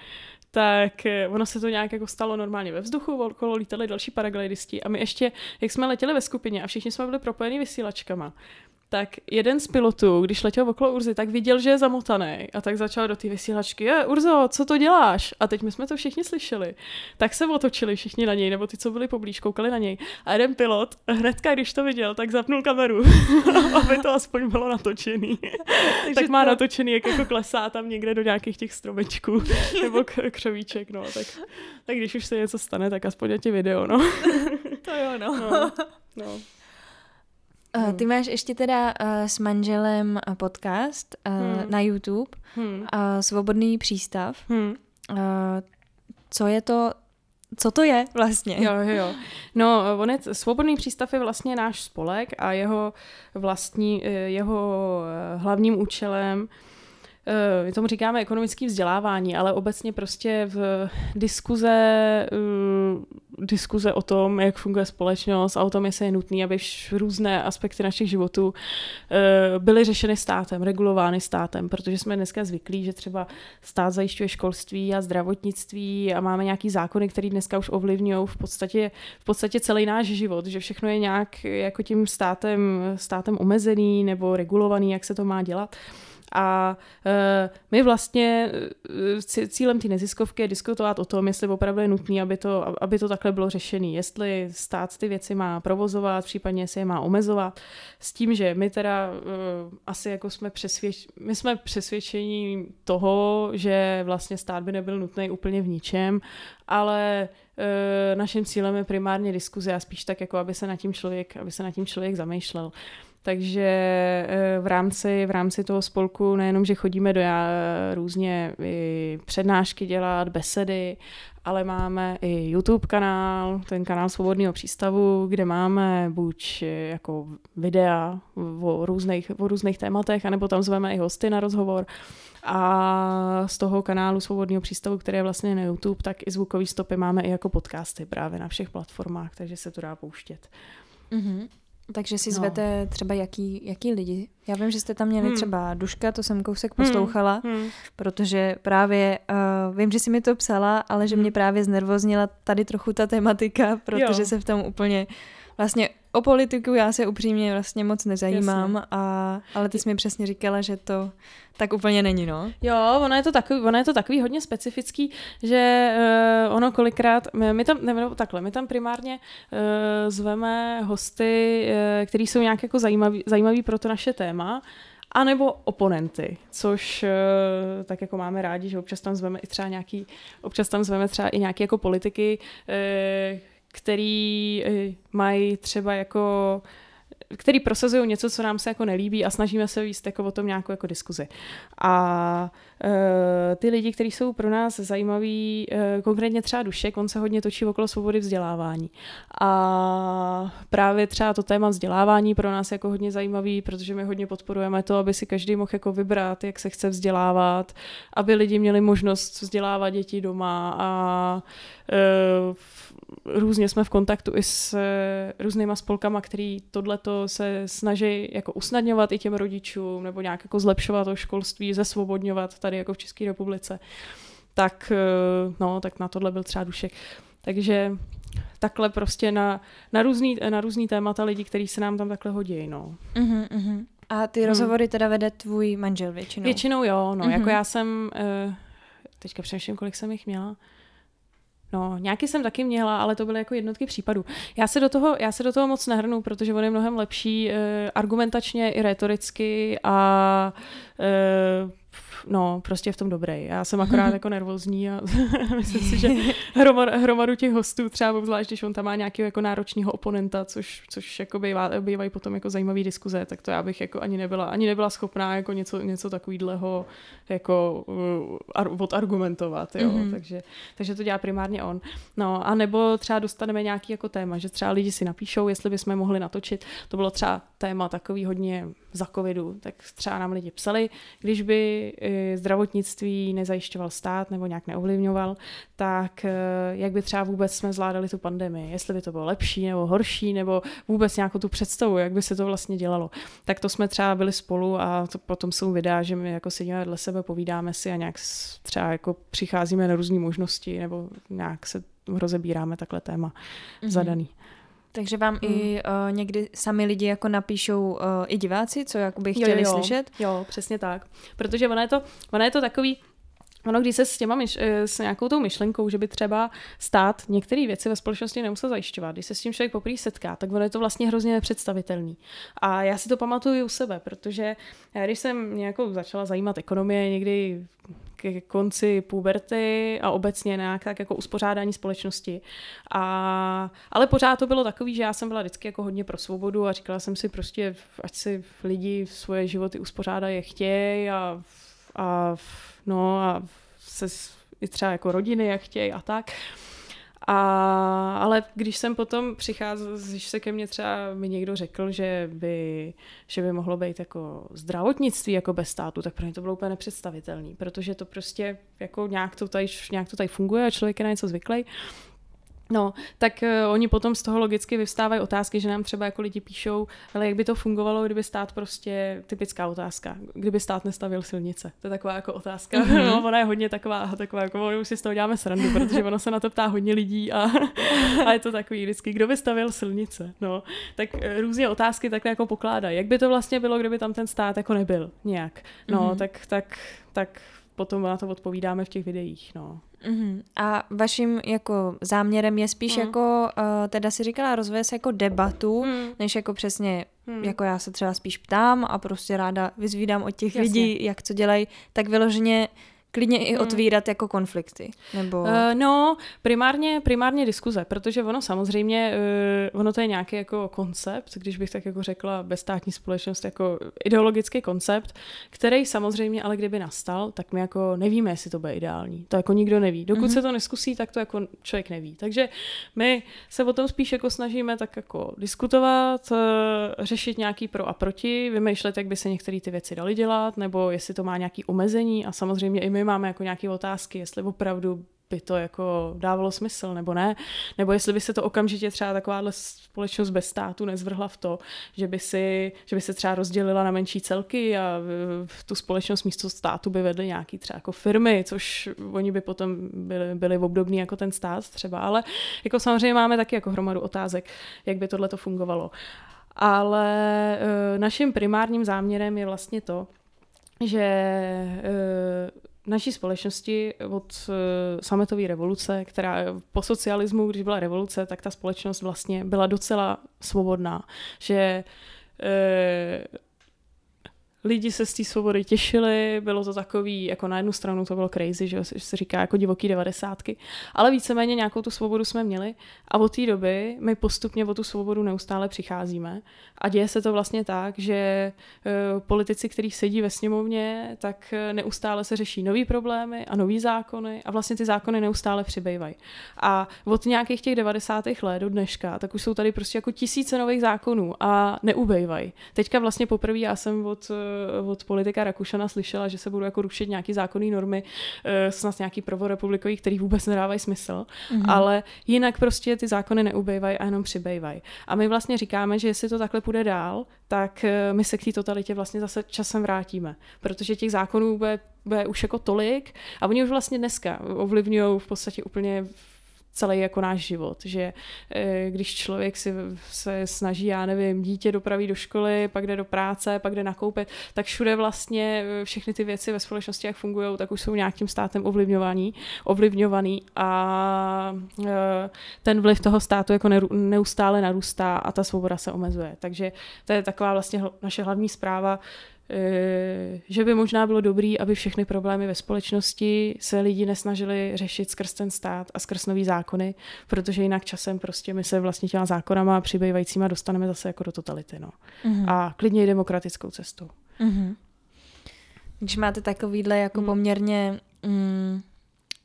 tak eh, ono se to nějak jako stalo normálně ve vzduchu, okolo lítali další paraglidisti a my ještě, jak jsme letěli ve skupině a všichni jsme byli propojeni vysílačkama, tak jeden z pilotů, když letěl okolo Urzy, tak viděl, že je zamotaný a tak začal do té vysílačky, je, Urzo, co to děláš? A teď my jsme to všichni slyšeli. Tak se otočili všichni na něj, nebo ty, co byli poblíž, koukali na něj. A jeden pilot, hnedka, když to viděl, tak zapnul kameru, aby to aspoň bylo natočený. tak má to... natočený, jak jako klesá tam někde do nějakých těch stromečků, nebo k- křovíček, no. Tak, tak když už se něco stane, tak aspoň ti video, no. to jo, no. no. no. Uh, ty máš ještě teda uh, s manželem podcast uh, hmm. na YouTube, hmm. uh, Svobodný přístav. Hmm. Uh, co je to, co to je vlastně? Jo, jo, jo. No, on je, Svobodný přístav je vlastně náš spolek a jeho vlastní, jeho hlavním účelem Eh, my tomu říkáme ekonomické vzdělávání, ale obecně prostě v diskuze, eh, diskuze o tom, jak funguje společnost a o tom, jestli je nutné, aby různé aspekty našich životů eh, byly řešeny státem, regulovány státem, protože jsme dneska zvyklí, že třeba stát zajišťuje školství a zdravotnictví a máme nějaký zákony, které dneska už ovlivňují v podstatě, v podstatě celý náš život, že všechno je nějak jako tím státem, státem omezený nebo regulovaný, jak se to má dělat. A uh, my vlastně cílem té neziskovky je diskutovat o tom, jestli opravdu je nutné, aby to, aby to takhle bylo řešené, jestli stát ty věci má provozovat, případně jestli je má omezovat, s tím, že my teda uh, asi jako jsme přesvědč, my jsme přesvědčení toho, že vlastně stát by nebyl nutný úplně v ničem, ale uh, naším cílem je primárně diskuze a spíš tak jako, aby se na tím člověk, aby se na tím člověk zamýšlel. Takže eh, v rámci, v rámci toho spolku nejenom, že chodíme do já, různě i přednášky dělat, besedy, ale máme i YouTube kanál, ten kanál Svobodného přístavu, kde máme buď jako videa o různých, o různých tématech, anebo tam zveme i hosty na rozhovor. A z toho kanálu Svobodného přístavu, který je vlastně na YouTube, tak i zvukové stopy máme i jako podcasty právě na všech platformách, takže se to dá pouštět. Mm-hmm. Takže si no. zvete no. třeba jaký, jaký lidi? Já vím, že jste tam měli hmm. třeba Duška, to jsem kousek hmm. poslouchala, hmm. protože právě uh, vím, že si mi to psala, ale že hmm. mě právě znervoznila tady trochu ta tematika, protože jo. se v tom úplně vlastně o politiku já se upřímně vlastně moc nezajímám, a, ale ty jsi mi přesně říkala, že to tak úplně není, no. Jo, ono je to takový, ono je to takový hodně specifický, že uh, ono kolikrát, my, my tam, ne, takhle, my tam primárně uh, zveme hosty, uh, který jsou nějak jako zajímavý, zajímavý pro to naše téma, a nebo oponenty, což tak jako máme rádi, že občas tam zveme i třeba nějaký, občas tam zveme třeba i nějaký jako politiky, který uh, mají třeba jako který prosazují něco, co nám se jako nelíbí a snažíme se víc jako o tom nějakou jako diskuzi. A e, ty lidi, kteří jsou pro nás zajímaví, e, konkrétně třeba Dušek, on se hodně točí okolo svobody vzdělávání. A právě třeba to téma vzdělávání pro nás je jako hodně zajímavý, protože my hodně podporujeme to, aby si každý mohl jako vybrat, jak se chce vzdělávat, aby lidi měli možnost vzdělávat děti doma a e, různě jsme v kontaktu i s eh, různýma spolkama, který tohleto se snaží jako usnadňovat i těm rodičům nebo nějak jako zlepšovat to školství, zesvobodňovat tady jako v České republice. Tak, eh, no, tak na tohle byl třeba Dušek. Takže takhle prostě na, na, různý, na různý témata lidi, kteří se nám tam takhle hodí, no. Uh-huh, uh-huh. A ty rozhovory hmm. teda vede tvůj manžel většinou? Většinou jo, no. Uh-huh. Jako já jsem, uh, teďka přemýšlím, kolik jsem jich měla. No, nějaký jsem taky měla, ale to byly jako jednotky případů. Já se do toho, já se do toho moc nehrnu, protože on je mnohem lepší e, argumentačně i retoricky a e, no, prostě v tom dobrý. Já jsem akorát jako nervózní a myslím si, že hromad, hromadu těch hostů, třeba obzvlášť, když on tam má nějakého jako náročného oponenta, což, což jako bývá, bývají potom jako zajímavý diskuze, tak to já bych jako ani nebyla, ani nebyla schopná jako něco, něco takového jako uh, odargumentovat, jo. Mm-hmm. Takže, takže to dělá primárně on. No a nebo třeba dostaneme nějaký jako téma, že třeba lidi si napíšou, jestli bychom mohli natočit. To bylo třeba téma takový hodně za covidu, tak třeba nám lidi psali, když by zdravotnictví nezajišťoval stát nebo nějak neovlivňoval, tak eh, jak by třeba vůbec jsme zvládali tu pandemii, jestli by to bylo lepší nebo horší, nebo vůbec nějakou tu představu, jak by se to vlastně dělalo. Tak to jsme třeba byli spolu a to potom jsou videa, že my jako sedíme vedle sebe, povídáme si a nějak třeba jako přicházíme na různé možnosti nebo nějak se rozebíráme takhle téma mm-hmm. zadaný. Takže vám hmm. i uh, někdy sami lidi jako napíšou uh, i diváci, co jakoby chtěli jo, jo, slyšet? Jo, přesně tak. Protože ona je to, ona je to takový, Ono, když se s, těma myš, eh, s nějakou tou myšlenkou, že by třeba stát některé věci ve společnosti nemusel zajišťovat, když se s tím člověk poprvé setká, tak ono je to vlastně hrozně nepředstavitelný. A já si to pamatuju u sebe, protože já, když jsem nějakou začala zajímat ekonomie někdy ke konci puberty a obecně nějak tak jako uspořádání společnosti. A, ale pořád to bylo takový, že já jsem byla vždycky jako hodně pro svobodu a říkala jsem si prostě, ať si lidi svoje životy uspořádají, chtějí a, a no a se i třeba jako rodiny, jak chtějí a tak. A, ale když jsem potom přicházel, když se ke mně třeba mi někdo řekl, že by, že by mohlo být jako zdravotnictví jako bez státu, tak pro mě to bylo úplně nepředstavitelné, protože to prostě jako nějak to tady, nějak to tady funguje a člověk je na něco zvyklý. No, tak uh, oni potom z toho logicky vyvstávají otázky, že nám třeba jako lidi píšou, ale jak by to fungovalo, kdyby stát prostě, typická otázka, kdyby stát nestavil silnice. To je taková jako otázka, mm-hmm. no, ona je hodně taková, taková jako, už si z toho děláme srandu, protože ono se na to ptá hodně lidí a, a je to takový vždycky, kdo by stavil silnice, no. Tak uh, různě otázky takhle jako pokládají. Jak by to vlastně bylo, kdyby tam ten stát jako nebyl nějak? No, mm-hmm. tak, tak, tak potom na to odpovídáme v těch videích, no. Uh-huh. A vaším jako záměrem je spíš uh-huh. jako, uh, teda si říkala, rozvést jako debatu, uh-huh. než jako přesně, uh-huh. jako já se třeba spíš ptám a prostě ráda vyzvídám od těch Jasně. lidí, jak co dělají, tak vyloženě klidně i hmm. otvírat jako konflikty, nebo... Uh, no, primárně, primárně diskuze, protože ono samozřejmě, uh, ono to je nějaký jako koncept, když bych tak jako řekla, bezstátní společnost jako ideologický koncept, který samozřejmě, ale kdyby nastal, tak my jako nevíme, jestli to bude ideální. To jako nikdo neví. Dokud mm-hmm. se to neskusí, tak to jako člověk neví. Takže my se o tom spíš jako snažíme tak jako diskutovat, uh, řešit nějaký pro a proti, vymýšlet, jak by se některé ty věci daly dělat, nebo jestli to má nějaký omezení a samozřejmě i my my máme jako nějaké otázky, jestli opravdu by to jako dávalo smysl nebo ne, nebo jestli by se to okamžitě třeba takováhle společnost bez státu nezvrhla v to, že by, si, že by se třeba rozdělila na menší celky a v tu společnost místo státu by vedly nějaký třeba jako firmy, což oni by potom byli, byli obdobní jako ten stát třeba, ale jako samozřejmě máme taky jako hromadu otázek, jak by tohle to fungovalo. Ale e, naším primárním záměrem je vlastně to, že e, naší společnosti od uh, sametové revoluce, která po socialismu, když byla revoluce, tak ta společnost vlastně byla docela svobodná. Že uh, lidi se z té svobody těšili, bylo to takový, jako na jednu stranu to bylo crazy, že se říká jako divoký devadesátky, ale víceméně nějakou tu svobodu jsme měli a od té doby my postupně o tu svobodu neustále přicházíme a děje se to vlastně tak, že uh, politici, kteří sedí ve sněmovně, tak e, neustále se řeší nový problémy a nový zákony a vlastně ty zákony neustále přibývají. A od nějakých těch 90. let do dneška, tak už jsou tady prostě jako tisíce nových zákonů a neubejvají. Teďka vlastně poprvé já jsem od Eh, od politika Rakušana slyšela, že se budou jako rušit nějaký zákonné normy, eh, snad nějaký prvorepublikový, který vůbec nedávají smysl, mm-hmm. ale jinak prostě ty zákony neubejvají a jenom přibývají. A my vlastně říkáme, že jestli to takhle půjde dál, tak eh, my se k té totalitě vlastně zase časem vrátíme, protože těch zákonů bude, bude už jako tolik a oni už vlastně dneska ovlivňují v podstatě úplně celý jako náš život, že eh, když člověk si se snaží, já nevím, dítě dopraví do školy, pak jde do práce, pak jde nakoupit, tak všude vlastně eh, všechny ty věci ve společnosti, jak fungují, tak už jsou nějakým státem ovlivňovaný, ovlivňovaný a eh, ten vliv toho státu jako neustále narůstá a ta svoboda se omezuje. Takže to je taková vlastně naše hlavní zpráva, že by možná bylo dobré, aby všechny problémy ve společnosti se lidi nesnažili řešit skrz ten stát a skrz nový zákony, protože jinak časem prostě my se vlastně těma zákonama a přibývajícíma dostaneme zase jako do totality. No. Mm-hmm. A klidně i demokratickou cestou. Mm-hmm. Když máte takovýhle jako mm. poměrně mm,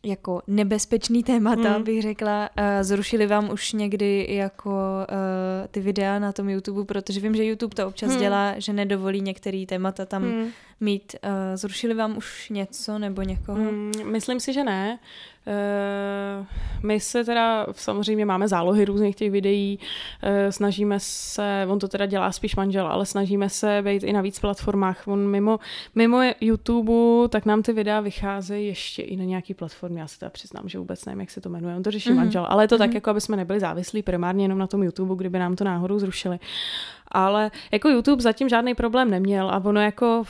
jako nebezpečný témata, mm. bych řekla. Uh, zrušili vám už někdy jako uh, ty videa na tom YouTube, protože vím, že YouTube to občas mm. dělá, že nedovolí některé témata tam mm. mít. Uh, zrušili vám už něco nebo někoho? Mm, myslím si, že ne. Uh, my se teda samozřejmě máme zálohy různých těch videí, uh, snažíme se, on to teda dělá spíš manžel, ale snažíme se být i na víc platformách. On mimo, mimo YouTube, tak nám ty videa vycházejí ještě i na nějaký platformě. Já se teda přiznám, že vůbec nevím, jak se to jmenuje. On to řeší mm-hmm. manžel, ale je to mm-hmm. tak, mhm. jako aby jsme nebyli závislí primárně jenom na tom YouTube, kdyby nám to náhodou zrušili. Ale jako YouTube zatím žádný problém neměl a ono jako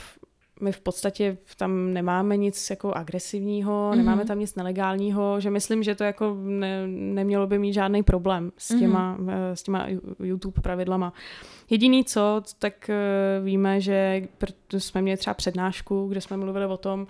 my v podstatě tam nemáme nic jako agresivního, mm-hmm. nemáme tam nic nelegálního, že myslím, že to jako ne, nemělo by mít žádný problém s mhm. těma, mm-hmm. s těma YouTube pravidlama. Jediný co, tak eh, víme, že jsme měli třeba přednášku, kde jsme mluvili o tom,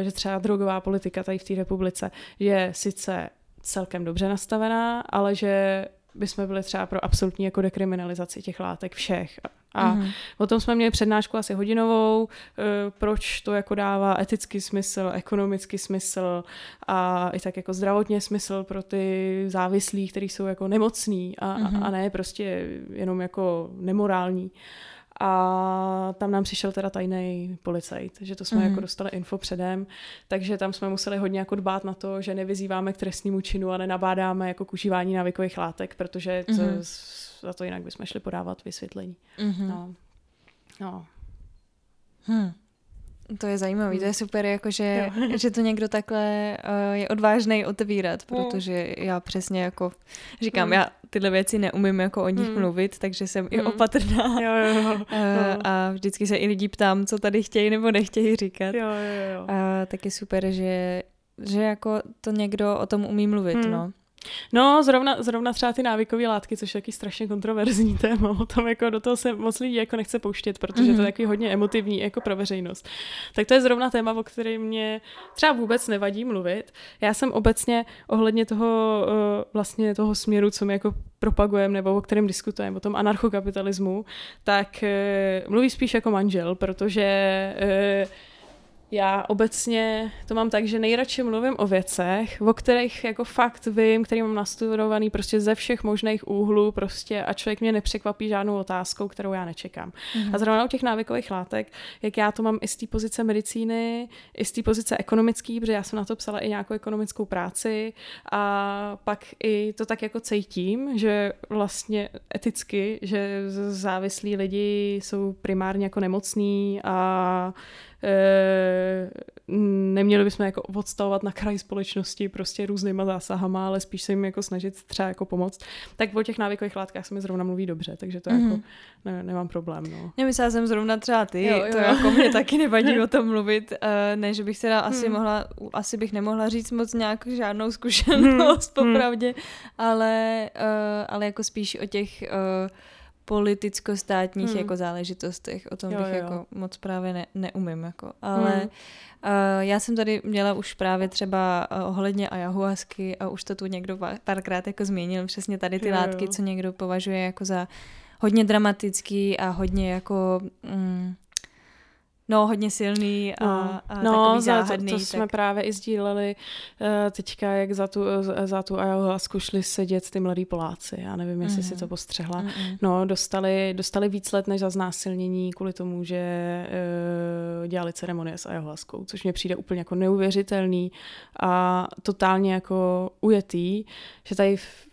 eh, že třeba drogová politika tady v té republice je sice celkem dobře nastavená, ale že bychom byli třeba pro absolutní jako dekriminalizaci těch látek všech. A mm-hmm. o tom jsme měli přednášku asi hodinovou, eh, proč to jako dává etický smysl, ekonomický smysl a i tak jako zdravotně smysl pro ty závislí, kteří jsou jako nemocní a, mm-hmm. a ne prostě jenom jako nemorální. a tam nám přišel teda tajný policajt, že to jsme mm. jako dostali info předem, takže tam jsme museli hodně jako dbát na to, že nevyzýváme k trestnímu činu a nenabádáme jako k užívání návykových látek, protože to, mm. Za to jinak bychom šli podávat vysvětlení. Mm. No. no. Hmm. To je zajímavé, to je hmm. super, jakože, že to někdo takhle uh, je odvážný otevírat, hmm. protože já přesně jako říkám, mm. já tyhle věci neumím jako o nich mm. mluvit, takže jsem mm. i hmm. opatrná. Jo, jo, jo. Uh, a vždycky se i lidi ptám, co tady chtějí nebo nechtějí říkat. Jo, jo, jo. Uh, tak je super, že, že jako to někdo o tom umí mluvit, mm. no. No, zrovna, zrovna třeba ty návykové látky, což je taky strašně kontroverzní téma, o tom jako do toho se moc lidí jako nechce pouštět, protože mm-hmm. to je mhm. taky hodně emotivní jako pro veřejnost. Tak to je zrovna téma, o kterém mě třeba vůbec nevadí mluvit. Já jsem obecně ohledně toho eh, vlastně toho směru, co my jako propagujeme nebo o kterém diskutujeme, o tom anarchokapitalismu, tak eh, mluví spíš jako manžel, protože eh, já obecně to mám tak, že nejradši mluvím o věcech, o kterých jako fakt vím, který mám nastudovaný prostě ze všech možných úhlů prostě a člověk mě nepřekvapí žádnou otázkou, kterou já nečekám. Mm-hmm. A zrovna u těch návykových látek, jak já to mám i z té pozice medicíny, i z té pozice ekonomické, protože já jsem na to psala i nějakou ekonomickou práci a pak i to tak jako cítím, že vlastně eticky, že závislí lidi jsou primárně jako nemocní a neměli bychom jako odstavovat na kraj společnosti prostě různýma zásahama, ale spíš se jim jako snažit třeba jako pomoct. Tak o těch návykových látkách se mi zrovna mluví dobře, takže to mm-hmm. jako ne, nemám problém. No. Já myslela jsem zrovna třeba ty, jo, jo. to jako mě taky nevadí o tom mluvit, uh, ne, že bych teda asi hmm. mohla, asi bych nemohla říct moc nějak žádnou zkušenost, hmm. popravdě, hmm. ale, uh, ale jako spíš o těch politicko-státních hmm. jako záležitostech. O tom jo, bych jo. jako moc právě ne, neumím. Jako. Ale hmm. uh, já jsem tady měla už právě třeba uh, ohledně ayahuasky a už to tu někdo párkrát jako zmínil, přesně tady ty jo, látky, jo. co někdo považuje jako za hodně dramatický a hodně jako... Mm, No, hodně silný a, no, a no, takový záhadný. To, to tak... jsme právě i sdíleli uh, teďka, jak za tu, za tu ayahuasku šli sedět ty mladí Poláci. Já nevím, jestli mm. si to mhm. postřehla. Mm. No, dostali, dostali víc let než za znásilnění kvůli tomu, že uh, dělali ceremonie s ayahuaskou, což mě přijde úplně jako neuvěřitelný a totálně jako ujetý, že tady v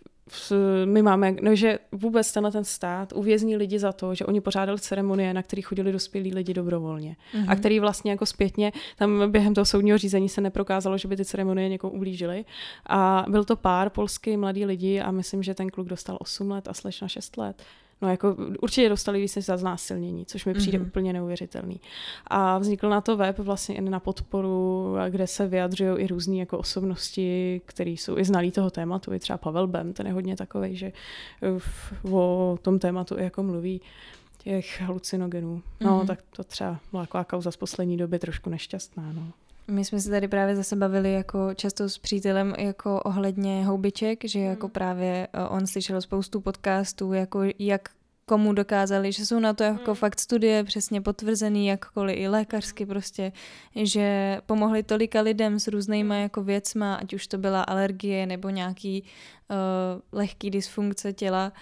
my máme, no, že vůbec tenhle ten stát uvězní lidi za to, že oni pořádali ceremonie, na které chodili dospělí lidi dobrovolně. Mm-hmm. A mhm. který vlastně jako zpětně, tam během toho soudního řízení se neprokázalo, že by ty ceremonie někomu ublížily. A byl to pár polský mladý lidi a myslím, že ten kluk dostal 8 let a slečna 6 let. No jako určitě dostali víc než za znásilnění, což mi přijde mm-hmm. úplně neuvěřitelný. A vznikl na to web vlastně i na podporu, kde se vyjadřují i různé jako osobnosti, které jsou i znalí toho tématu, i třeba Pavel Bem, ten je hodně takový, že o tom tématu jako mluví těch halucinogenů. No, mm-hmm. tak to třeba byla taková kauza z poslední doby trošku nešťastná, no. My jsme se tady právě zase bavili jako často s přítelem jako ohledně houbiček, že jako hmm. právě eh, on slyšel spoustu podcastů, jako jak komu dokázali, že jsou na to jako hmm. fakt studie přesně potvrzený, jakkoliv i lékařsky prostě, že pomohli tolika lidem s různýma jako věcma, ať už to byla alergie nebo nějaký uh, lehký dysfunkce těla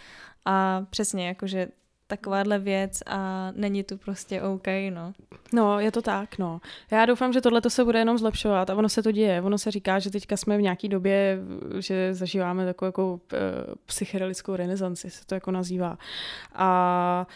a přesně jakože takováhle věc a není tu prostě OK, no. No, je to tak, no. Já doufám, že tohle se bude jenom zlepšovat a ono se to děje. Ono se říká, že teďka jsme v nějaký době, že zažíváme takovou jako uh, psychedelickou renesanci, se to jako nazývá. A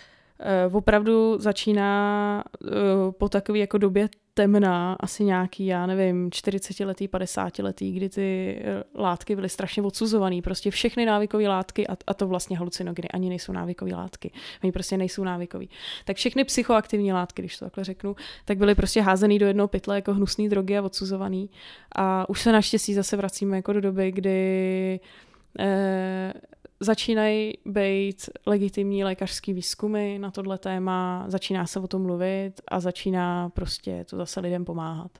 uh, opravdu začíná uh, po takové jako době temná, asi nějaký, já nevím, 40-letý, 50-letý, kdy ty eh, látky byly strašně odsuzované. Prostě všechny návykové látky, a, a to vlastně halucinogeny ani nejsou návykové látky. Oni prostě nejsou návykové. Tak všechny psychoaktivní látky, když to takhle řeknu, tak byly prostě házený do jednoho pytle jako hnusné drogy a odsuzovaný. A už se naštěstí zase vracíme jako do doby, kdy eh, začínají být legitimní lékařský výzkumy na tohle téma, začíná se o tom mluvit a začíná prostě to zase lidem pomáhat.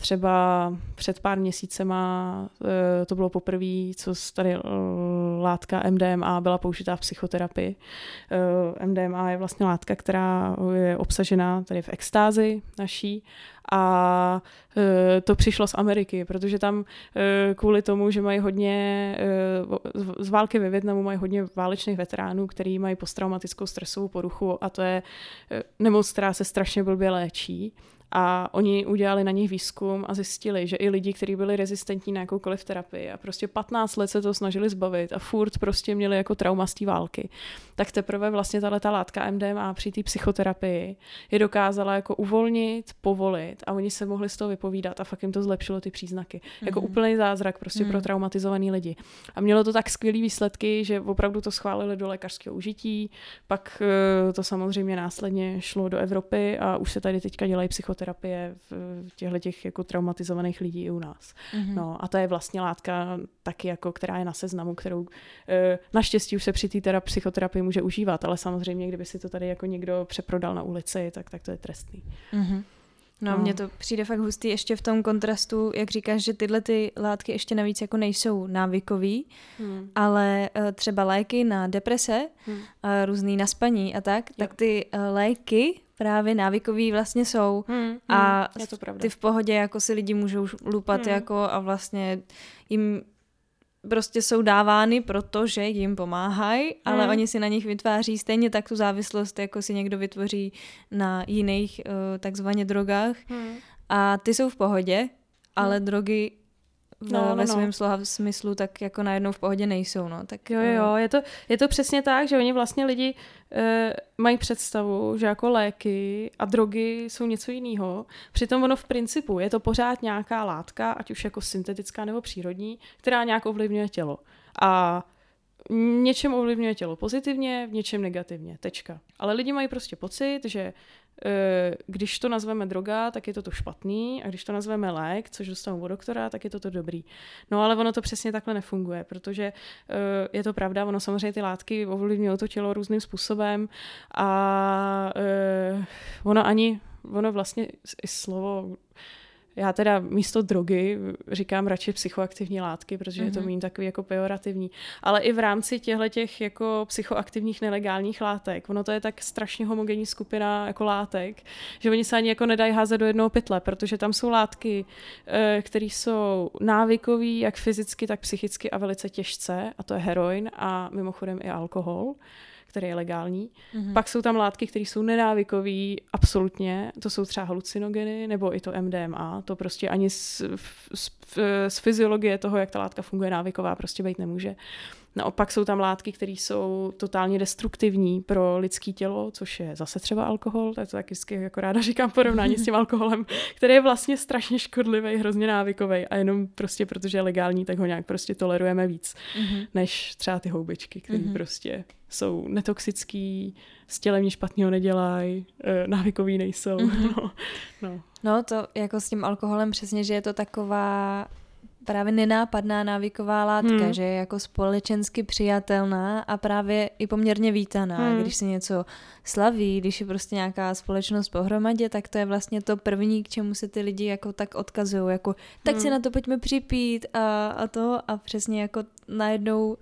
Třeba před pár měsícema eh, to bylo poprvé, co tady látka MDMA byla použitá v psychoterapii. MDMA je vlastně látka, která je obsažená tady v extázi naší a to přišlo z Ameriky, protože tam kvůli tomu, že mají hodně z války ve Větnamu mají hodně válečných veteránů, který mají posttraumatickou stresovou poruchu a to je nemoc, která se strašně blbě léčí a oni udělali na nich výzkum a zjistili, že i lidi, kteří byli rezistentní na jakoukoliv terapii a prostě 15 let se to snažili zbavit a furt prostě měli jako trauma z té války, tak teprve vlastně tahle ta látka MDMA při té psychoterapii je dokázala jako uvolnit, povolit a oni se mohli z toho vypovídat a fakt jim to zlepšilo ty příznaky. Mm-hmm. Jako mhm. úplný zázrak prostě mm-hmm. pro mhm. traumatizovaný lidi. A mělo to tak skvělý výsledky, že opravdu to schválili do lékařského užití, pak eh, to samozřejmě následně šlo do Evropy a už se tady teďka dělají psychoterapie psychoterapie v těchto těch jako traumatizovaných lidí i u nás. Mm-hmm. No a to je vlastně látka taky jako, která je na seznamu, kterou e, naštěstí už se při té teda psychoterapii může užívat, ale samozřejmě, kdyby si to tady jako někdo přeprodal na ulici, tak, tak to je trestný. Mm-hmm. No, no, mně to přijde fakt hustý ještě v tom kontrastu, jak říkáš, že tyhle ty látky ještě navíc jako nejsou návykový, hmm. ale uh, třeba léky na deprese, hmm. uh, různý na spaní a tak, jo. tak ty uh, léky právě návykový vlastně jsou hmm, hmm, a je to ty v pohodě jako si lidi můžou lupat hmm. jako a vlastně jim prostě jsou dávány, protože jim pomáhají, ale hmm. oni si na nich vytváří stejně tak tu závislost, jako si někdo vytvoří na jiných uh, takzvaně drogách. Hmm. A ty jsou v pohodě, ale hmm. drogy no, no, ve no. svém slova smyslu tak jako najednou v pohodě nejsou. No. Tak, jo, jo, jo, je to, je to přesně tak, že oni vlastně lidi e, mají představu, že jako léky a drogy jsou něco jiného. Přitom ono v principu je to pořád nějaká látka, ať už jako syntetická nebo přírodní, která nějak ovlivňuje tělo. A něčem ovlivňuje tělo pozitivně, v něčem negativně. Tečka. Ale lidi mají prostě pocit, že Eh, když to nazveme droga, tak je to to špatný a když to nazveme lék, což dostanu od doktora, tak je to to dobrý. No ale ono to přesně takhle nefunguje, protože eh, je to pravda, ono samozřejmě ty látky ovlivňují to tělo různým způsobem a eh, ono ani, ono vlastně i slovo já teda místo drogy říkám radši psychoaktivní látky, protože mm-hmm. je to méně mhm. takový jako pejorativní. Ale i v rámci těchto těch jako psychoaktivních nelegálních látek, ono to je tak strašně homogenní skupina jako látek, že oni se ani jako nedají házet do jednoho pytle, protože tam jsou látky, eh, které jsou návykové, jak fyzicky, tak psychicky a velice těžce, a to je heroin a mimochodem i alkohol který je legální. Mm-hmm. Pak jsou tam látky, které jsou nenávykové, absolutně. To jsou třeba halucinogeny nebo i to MDMA. To prostě ani z, z, z fyziologie toho, jak ta látka funguje návyková, prostě být nemůže. Naopak jsou tam látky, které jsou totálně destruktivní pro lidské tělo, což je zase třeba alkohol, tak to taky jako ráda říkám porovnání s tím alkoholem, který je vlastně strašně škodlivý, hrozně návykový a jenom prostě protože je legální, tak ho nějak prostě tolerujeme víc, mm-hmm. než třeba ty houbičky, které mm-hmm. prostě jsou netoxický, s tělem nic špatného nedělají, eh, návykový nejsou. Mm-hmm. No, no. no to jako s tím alkoholem přesně, že je to taková právě nenápadná návyková látka, hmm. že je jako společensky přijatelná a právě i poměrně vítaná. Hmm. Když se něco slaví, když je prostě nějaká společnost pohromadě, tak to je vlastně to první, k čemu se ty lidi jako tak odkazují, jako tak hmm. si na to pojďme připít a, a to a přesně jako najednou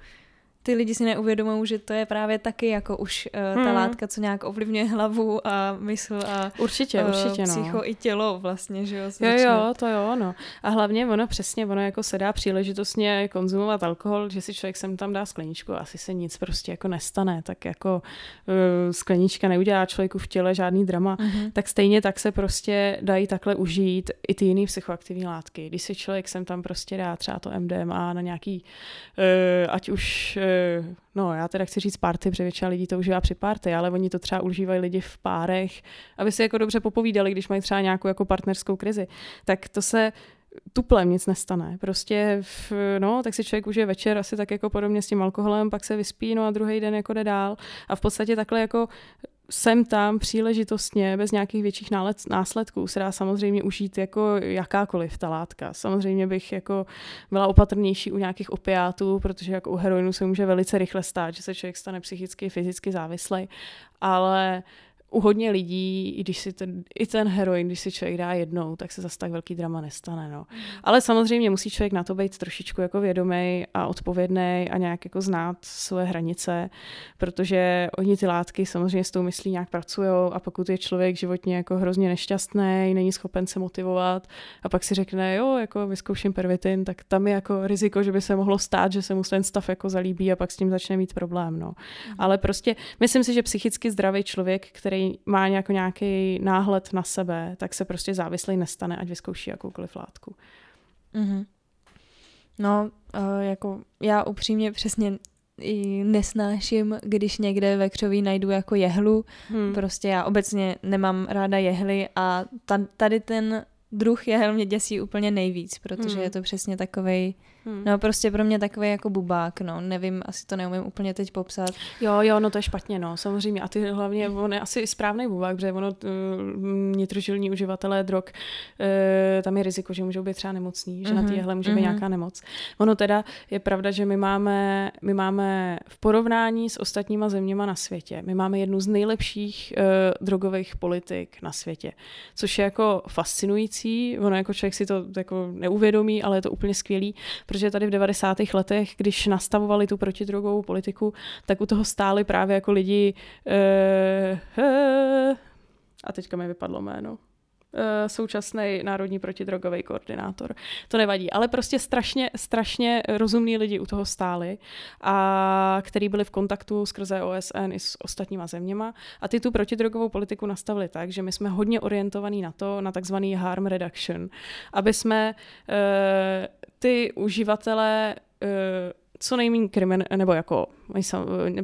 ty lidi si neuvědomují, že to je právě taky jako už uh, ta hmm. látka, co nějak ovlivňuje hlavu a mysl a určitě, uh, určitě, no. psycho i tělo vlastně, že jo. Jo, jo, to jo, no. A hlavně ono přesně, ono jako se dá příležitostně konzumovat alkohol, že si člověk sem tam dá skleničku, asi se nic prostě jako nestane, tak jako uh, sklenička neudělá člověku v těle žádný drama, uh-huh. tak stejně tak se prostě dají takhle užít i ty jiné psychoaktivní látky. Když si člověk sem tam prostě dá třeba to MDMA na nějaký, uh, ať už uh, no já teda chci říct party, protože většina lidí to užívá při party, ale oni to třeba užívají lidi v párech, aby si jako dobře popovídali, když mají třeba nějakou jako partnerskou krizi. Tak to se tuplem nic nestane. Prostě, v, no, tak si člověk užije večer asi tak jako podobně s tím alkoholem, pak se vyspí, no a druhý den jako jde dál. A v podstatě takhle jako sem tam příležitostně, bez nějakých větších následků, se dá samozřejmě užít jako jakákoliv ta látka. Samozřejmě bych jako byla opatrnější u nějakých opiátů, protože jako u heroinu se může velice rychle stát, že se člověk stane psychicky, fyzicky závislý, ale u hodně lidí, i když si ten, i ten heroin, když si člověk dá jednou, tak se zase tak velký drama nestane. No. Mm. Ale samozřejmě musí člověk na to být trošičku jako vědomý a odpovědný a nějak jako znát své hranice, protože oni ty látky samozřejmě s tou myslí nějak pracují a pokud je člověk životně jako hrozně nešťastný, není schopen se motivovat a pak si řekne, jo, jako vyzkouším pervitin, tak tam je jako riziko, že by se mohlo stát, že se mu ten stav jako zalíbí a pak s tím začne mít problém. No. Mm. Ale prostě myslím si, že psychicky zdravý člověk, který má nějak, nějaký náhled na sebe, tak se prostě závislý nestane, ať vyzkouší jakoukoliv látku. Mm-hmm. No, uh, jako já upřímně přesně i nesnáším, když někde ve křoví najdu jako jehlu. Hmm. Prostě já obecně nemám ráda jehly a tady ten druh jehel mě děsí úplně nejvíc, protože hmm. je to přesně takovej Hmm. No prostě pro mě takový jako bubák, no, nevím, asi to neumím úplně teď popsat. Jo, jo, no to je špatně, no, samozřejmě. A ty hlavně, on je asi správný bubák, protože ono uh, nitrožilní uživatelé drog, uh, tam je riziko, že můžou být třeba nemocní, že mm-hmm. na téhle může být mm-hmm. nějaká nemoc. Ono teda je pravda, že my máme, my máme v porovnání s ostatníma zeměma na světě, my máme jednu z nejlepších uh, drogových politik na světě, což je jako fascinující, ono jako člověk si to jako neuvědomí, ale je to úplně skvělý, protože tady v 90. letech, když nastavovali tu protidrogovou politiku, tak u toho stáli právě jako lidi uh, uh, a teďka mi vypadlo jméno eh, současný národní protidrogový koordinátor. To nevadí, ale prostě strašně, strašně rozumní lidi u toho stáli a který byli v kontaktu skrze OSN i s ostatníma zeměma a ty tu protidrogovou politiku nastavili tak, že my jsme hodně orientovaní na to, na takzvaný harm reduction, aby jsme ty uživatelé uh, co nejméně krimin, nebo jako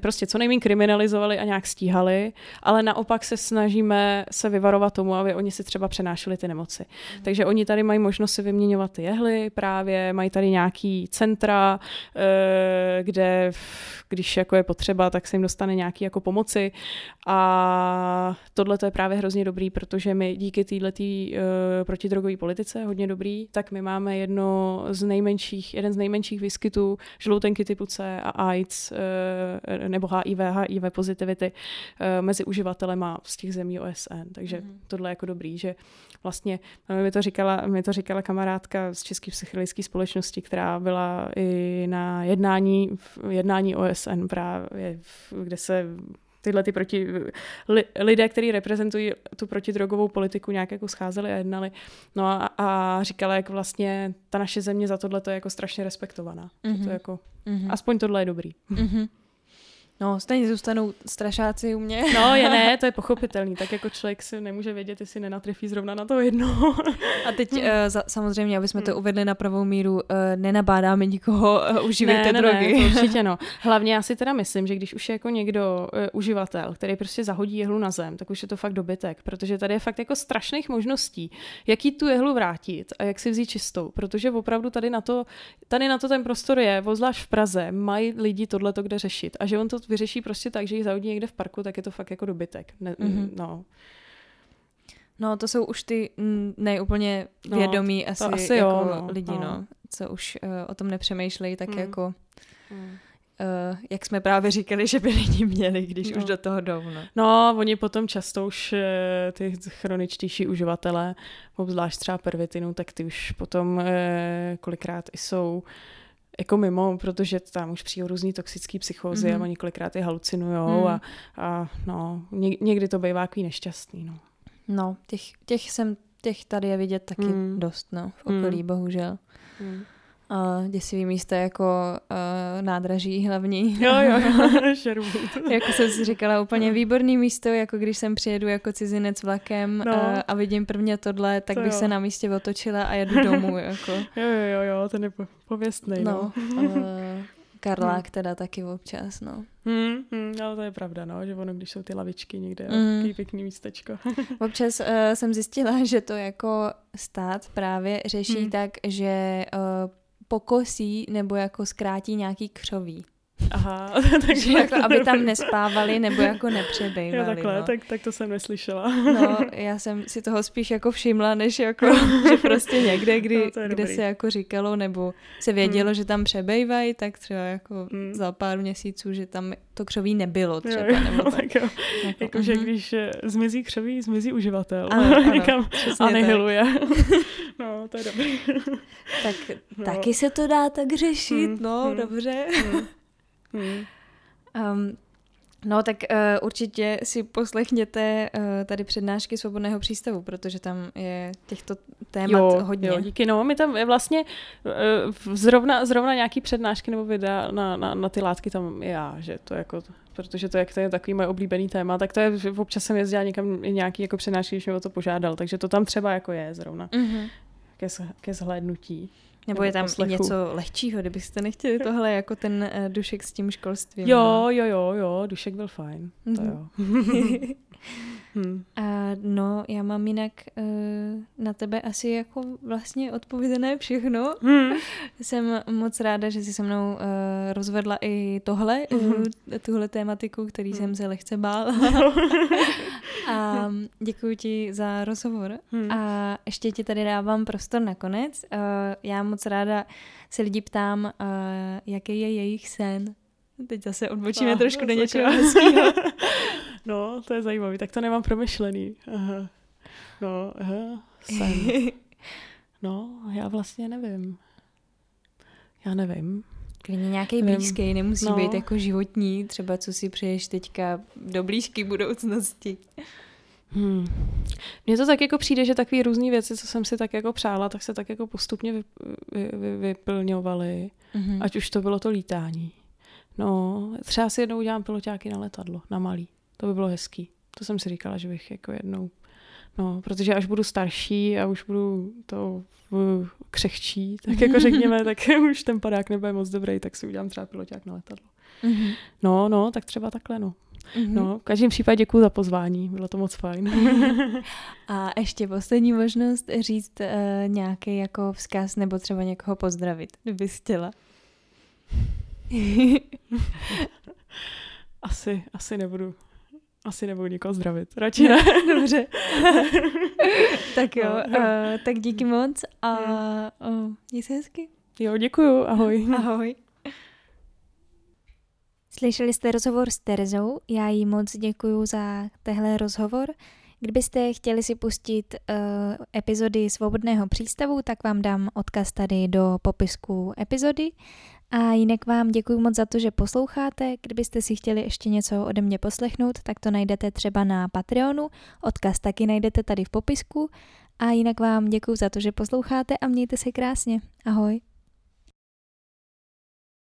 prostě co nejméně kriminalizovali a nějak stíhali, ale naopak se snažíme se vyvarovat tomu, aby oni si třeba přenášeli ty nemoci. Mm. Takže oni tady mají možnost si vyměňovat ty jehly právě, mají tady nějaký centra, eh, kde když jako je potřeba, tak se jim dostane nějaký jako pomoci a tohle to je právě hrozně dobrý, protože my díky této uh, protidrogové politice, hodně dobrý, tak my máme jedno z nejmenších, jeden z nejmenších výskytů žloutenky typu C a AIDS nebo HIV, HIV pozitivity uh, mezi uživatelema z těch zemí OSN. Takže mm. tohle je jako dobrý, že vlastně mi to říkala, mi to říkala kamarádka z České psychologické společnosti, která byla i na jednání, jednání OSN právě, kde se tyhle ty proti, li, lidé, kteří reprezentují tu protidrogovou politiku, nějak jako scházeli a jednali. No a, a říkala, jak vlastně ta naše země za tohle je jako strašně respektovaná. Mm-hmm. To jako, mm-hmm. Aspoň tohle je dobrý. Mm-hmm. No, stejně zůstanou strašáci u mě. No, je ne, to je pochopitelný. Tak jako člověk si nemůže vědět, jestli nenatrefí zrovna na to jedno. A teď uh, za, samozřejmě, aby jsme to hmm. uvedli na pravou míru, uh, nenabádáme nikoho, uh, uživejte ne, drogy. Ne, ne, to určitě no. Hlavně já si teda myslím, že když už je jako někdo uh, uživatel, který prostě zahodí jehlu na zem, tak už je to fakt dobytek, protože tady je fakt jako strašných možností, jak jí tu jehlu vrátit a jak si vzít čistou, protože opravdu tady na to, tady na to ten prostor je, zvlášť v Praze, mají lidi tohleto kde řešit a že on to vyřeší prostě tak, že jich zahodí někde v parku, tak je to fakt jako dobytek. Ne, mm-hmm. No. No, to jsou už ty nejúplně no, vědomí no, asi, asi jako jo, no, lidi, no. no, co už uh, o tom nepřemýšlejí, tak mm. jako mm. Uh, jak jsme právě říkali, že by lidi měli, když no. už do toho jdou. No. no, oni potom často už uh, ty chroničtější uživatelé, obzvlášť třeba pervitinu, tak ty už potom uh, kolikrát i jsou uh, jako mimo, protože tam už přijdou různý toxický psychózy mm-hmm. a oni kolikrát je halucinujou mm. a, a no, někdy to bývá takový nešťastný. No, no těch, těch, jsem, těch tady je vidět taky mm. dost, no, v okolí, mm. bohužel. Mm. Uh, děsivý místa jako uh, nádraží hlavní. Jo, jo, jo, Jako jsem si říkala, úplně výborný místo, jako když jsem přijedu jako cizinec vlakem no. uh, a vidím prvně tohle, tak to bych jo. se na místě otočila a jedu domů. Jako. Jo, jo, jo, jo, ten je pověstný. No. no. Uh, Karlák hmm. teda taky občas, no. Hmm, hmm, ale to je pravda, no, že ono, když jsou ty lavičky někde, mm. takový pěkný místečko. občas uh, jsem zjistila, že to jako stát právě řeší hmm. tak, že uh, pokosí nebo jako zkrátí nějaký křoví. Aha, takže jako, aby tam nespávali nebo jako nepřebejvali. Jo, takhle, no. tak, tak to jsem neslyšela. No, já jsem si toho spíš jako všimla, než jako, že prostě někde, kdy, no, kde se jako říkalo, nebo se vědělo, hmm. že tam přebejvají, tak třeba jako hmm. za pár měsíců, že tam to křoví nebylo třeba. Jo, nebo tak. jo. Jako, jako že mhm. když eh, zmizí křoví, zmizí uživatel. Ano, ano, Někam anihiluje. No, to je dobrý. tak no. taky se to dá tak řešit, hmm. no, hmm. dobře. Hmm. Hmm. Um, no tak uh, určitě si poslechněte uh, tady přednášky Svobodného přístavu, protože tam je těchto témat jo, hodně. Jo, díky. No, my tam je vlastně uh, zrovna, zrovna nějaký přednášky nebo videa na, na, na ty látky tam já, že to jako protože to, jak to je takový můj oblíbený téma, tak to je, občas jsem jezdila někam nějaký jako přednášky, když mě o to požádal, takže to tam třeba jako je zrovna mm-hmm. Ke, ke zhlédnutí. Nebo je tam poslechu. něco lehčího, kdybyste nechtěli tohle jako ten uh, dušek s tím školstvím. Jo, no. jo, jo, jo, dušek byl fajn. Mm-hmm. To mhm. jo. hmm. A no, já mám jinak uh, na tebe asi jako vlastně odpovězené všechno. Hmm. Jsem moc ráda, že jsi se mnou uh, rozvedla i tohle, hmm. uh, tuhle tématiku, který hmm. jsem se lehce bál. A děkuji ti za rozhovor. Hmm. A ještě ti tady dávám prostor nakonec. Uh, já moc ráda se lidi ptám, uh, jaký je jejich sen. Teď zase odbočíme ah, trošku do něčeho hezkého. no, to je zajímavé. Tak to nemám promyšlený. Aha. No, aha, sen. No, já vlastně nevím. Já nevím. Klidně nějaký blízký, nemusí no. být jako životní, třeba co si přeješ teďka do blízké budoucnosti. Hmm. Mně to tak jako přijde, že takové různé věci, co jsem si tak jako přála, tak se tak jako postupně vy, vy, vy, vyplňovaly. Mm-hmm. Ať už to bylo to lítání. No, třeba si jednou udělám piloťáky na letadlo, na malý. To by bylo hezký. To jsem si říkala, že bych jako jednou No, protože až budu starší a už budu to křehčí, tak jako řekněme, tak už ten padák nebude moc dobrý, tak si udělám třeba piloťák na letadlo. Mm-hmm. No, no, tak třeba takhle, no. Mm-hmm. No, v každém případě děkuji za pozvání, bylo to moc fajn. a ještě poslední možnost říct uh, nějaký jako vzkaz nebo třeba někoho pozdravit, kdyby chtěla. asi, asi nebudu asi nebudu nikoho zdravit. Radši ne. Dobře. tak jo, no. uh, tak díky moc a uh, měj se hezky. Jo, děkuju. Ahoj. Ahoj. Slyšeli jste rozhovor s Terezou, já jí moc děkuju za tehle rozhovor. Kdybyste chtěli si pustit uh, epizody Svobodného přístavu, tak vám dám odkaz tady do popisku epizody. A jinak vám děkuji moc za to, že posloucháte. Kdybyste si chtěli ještě něco ode mě poslechnout, tak to najdete třeba na Patreonu. Odkaz taky najdete tady v popisku. A jinak vám děkuji za to, že posloucháte a mějte se krásně. Ahoj.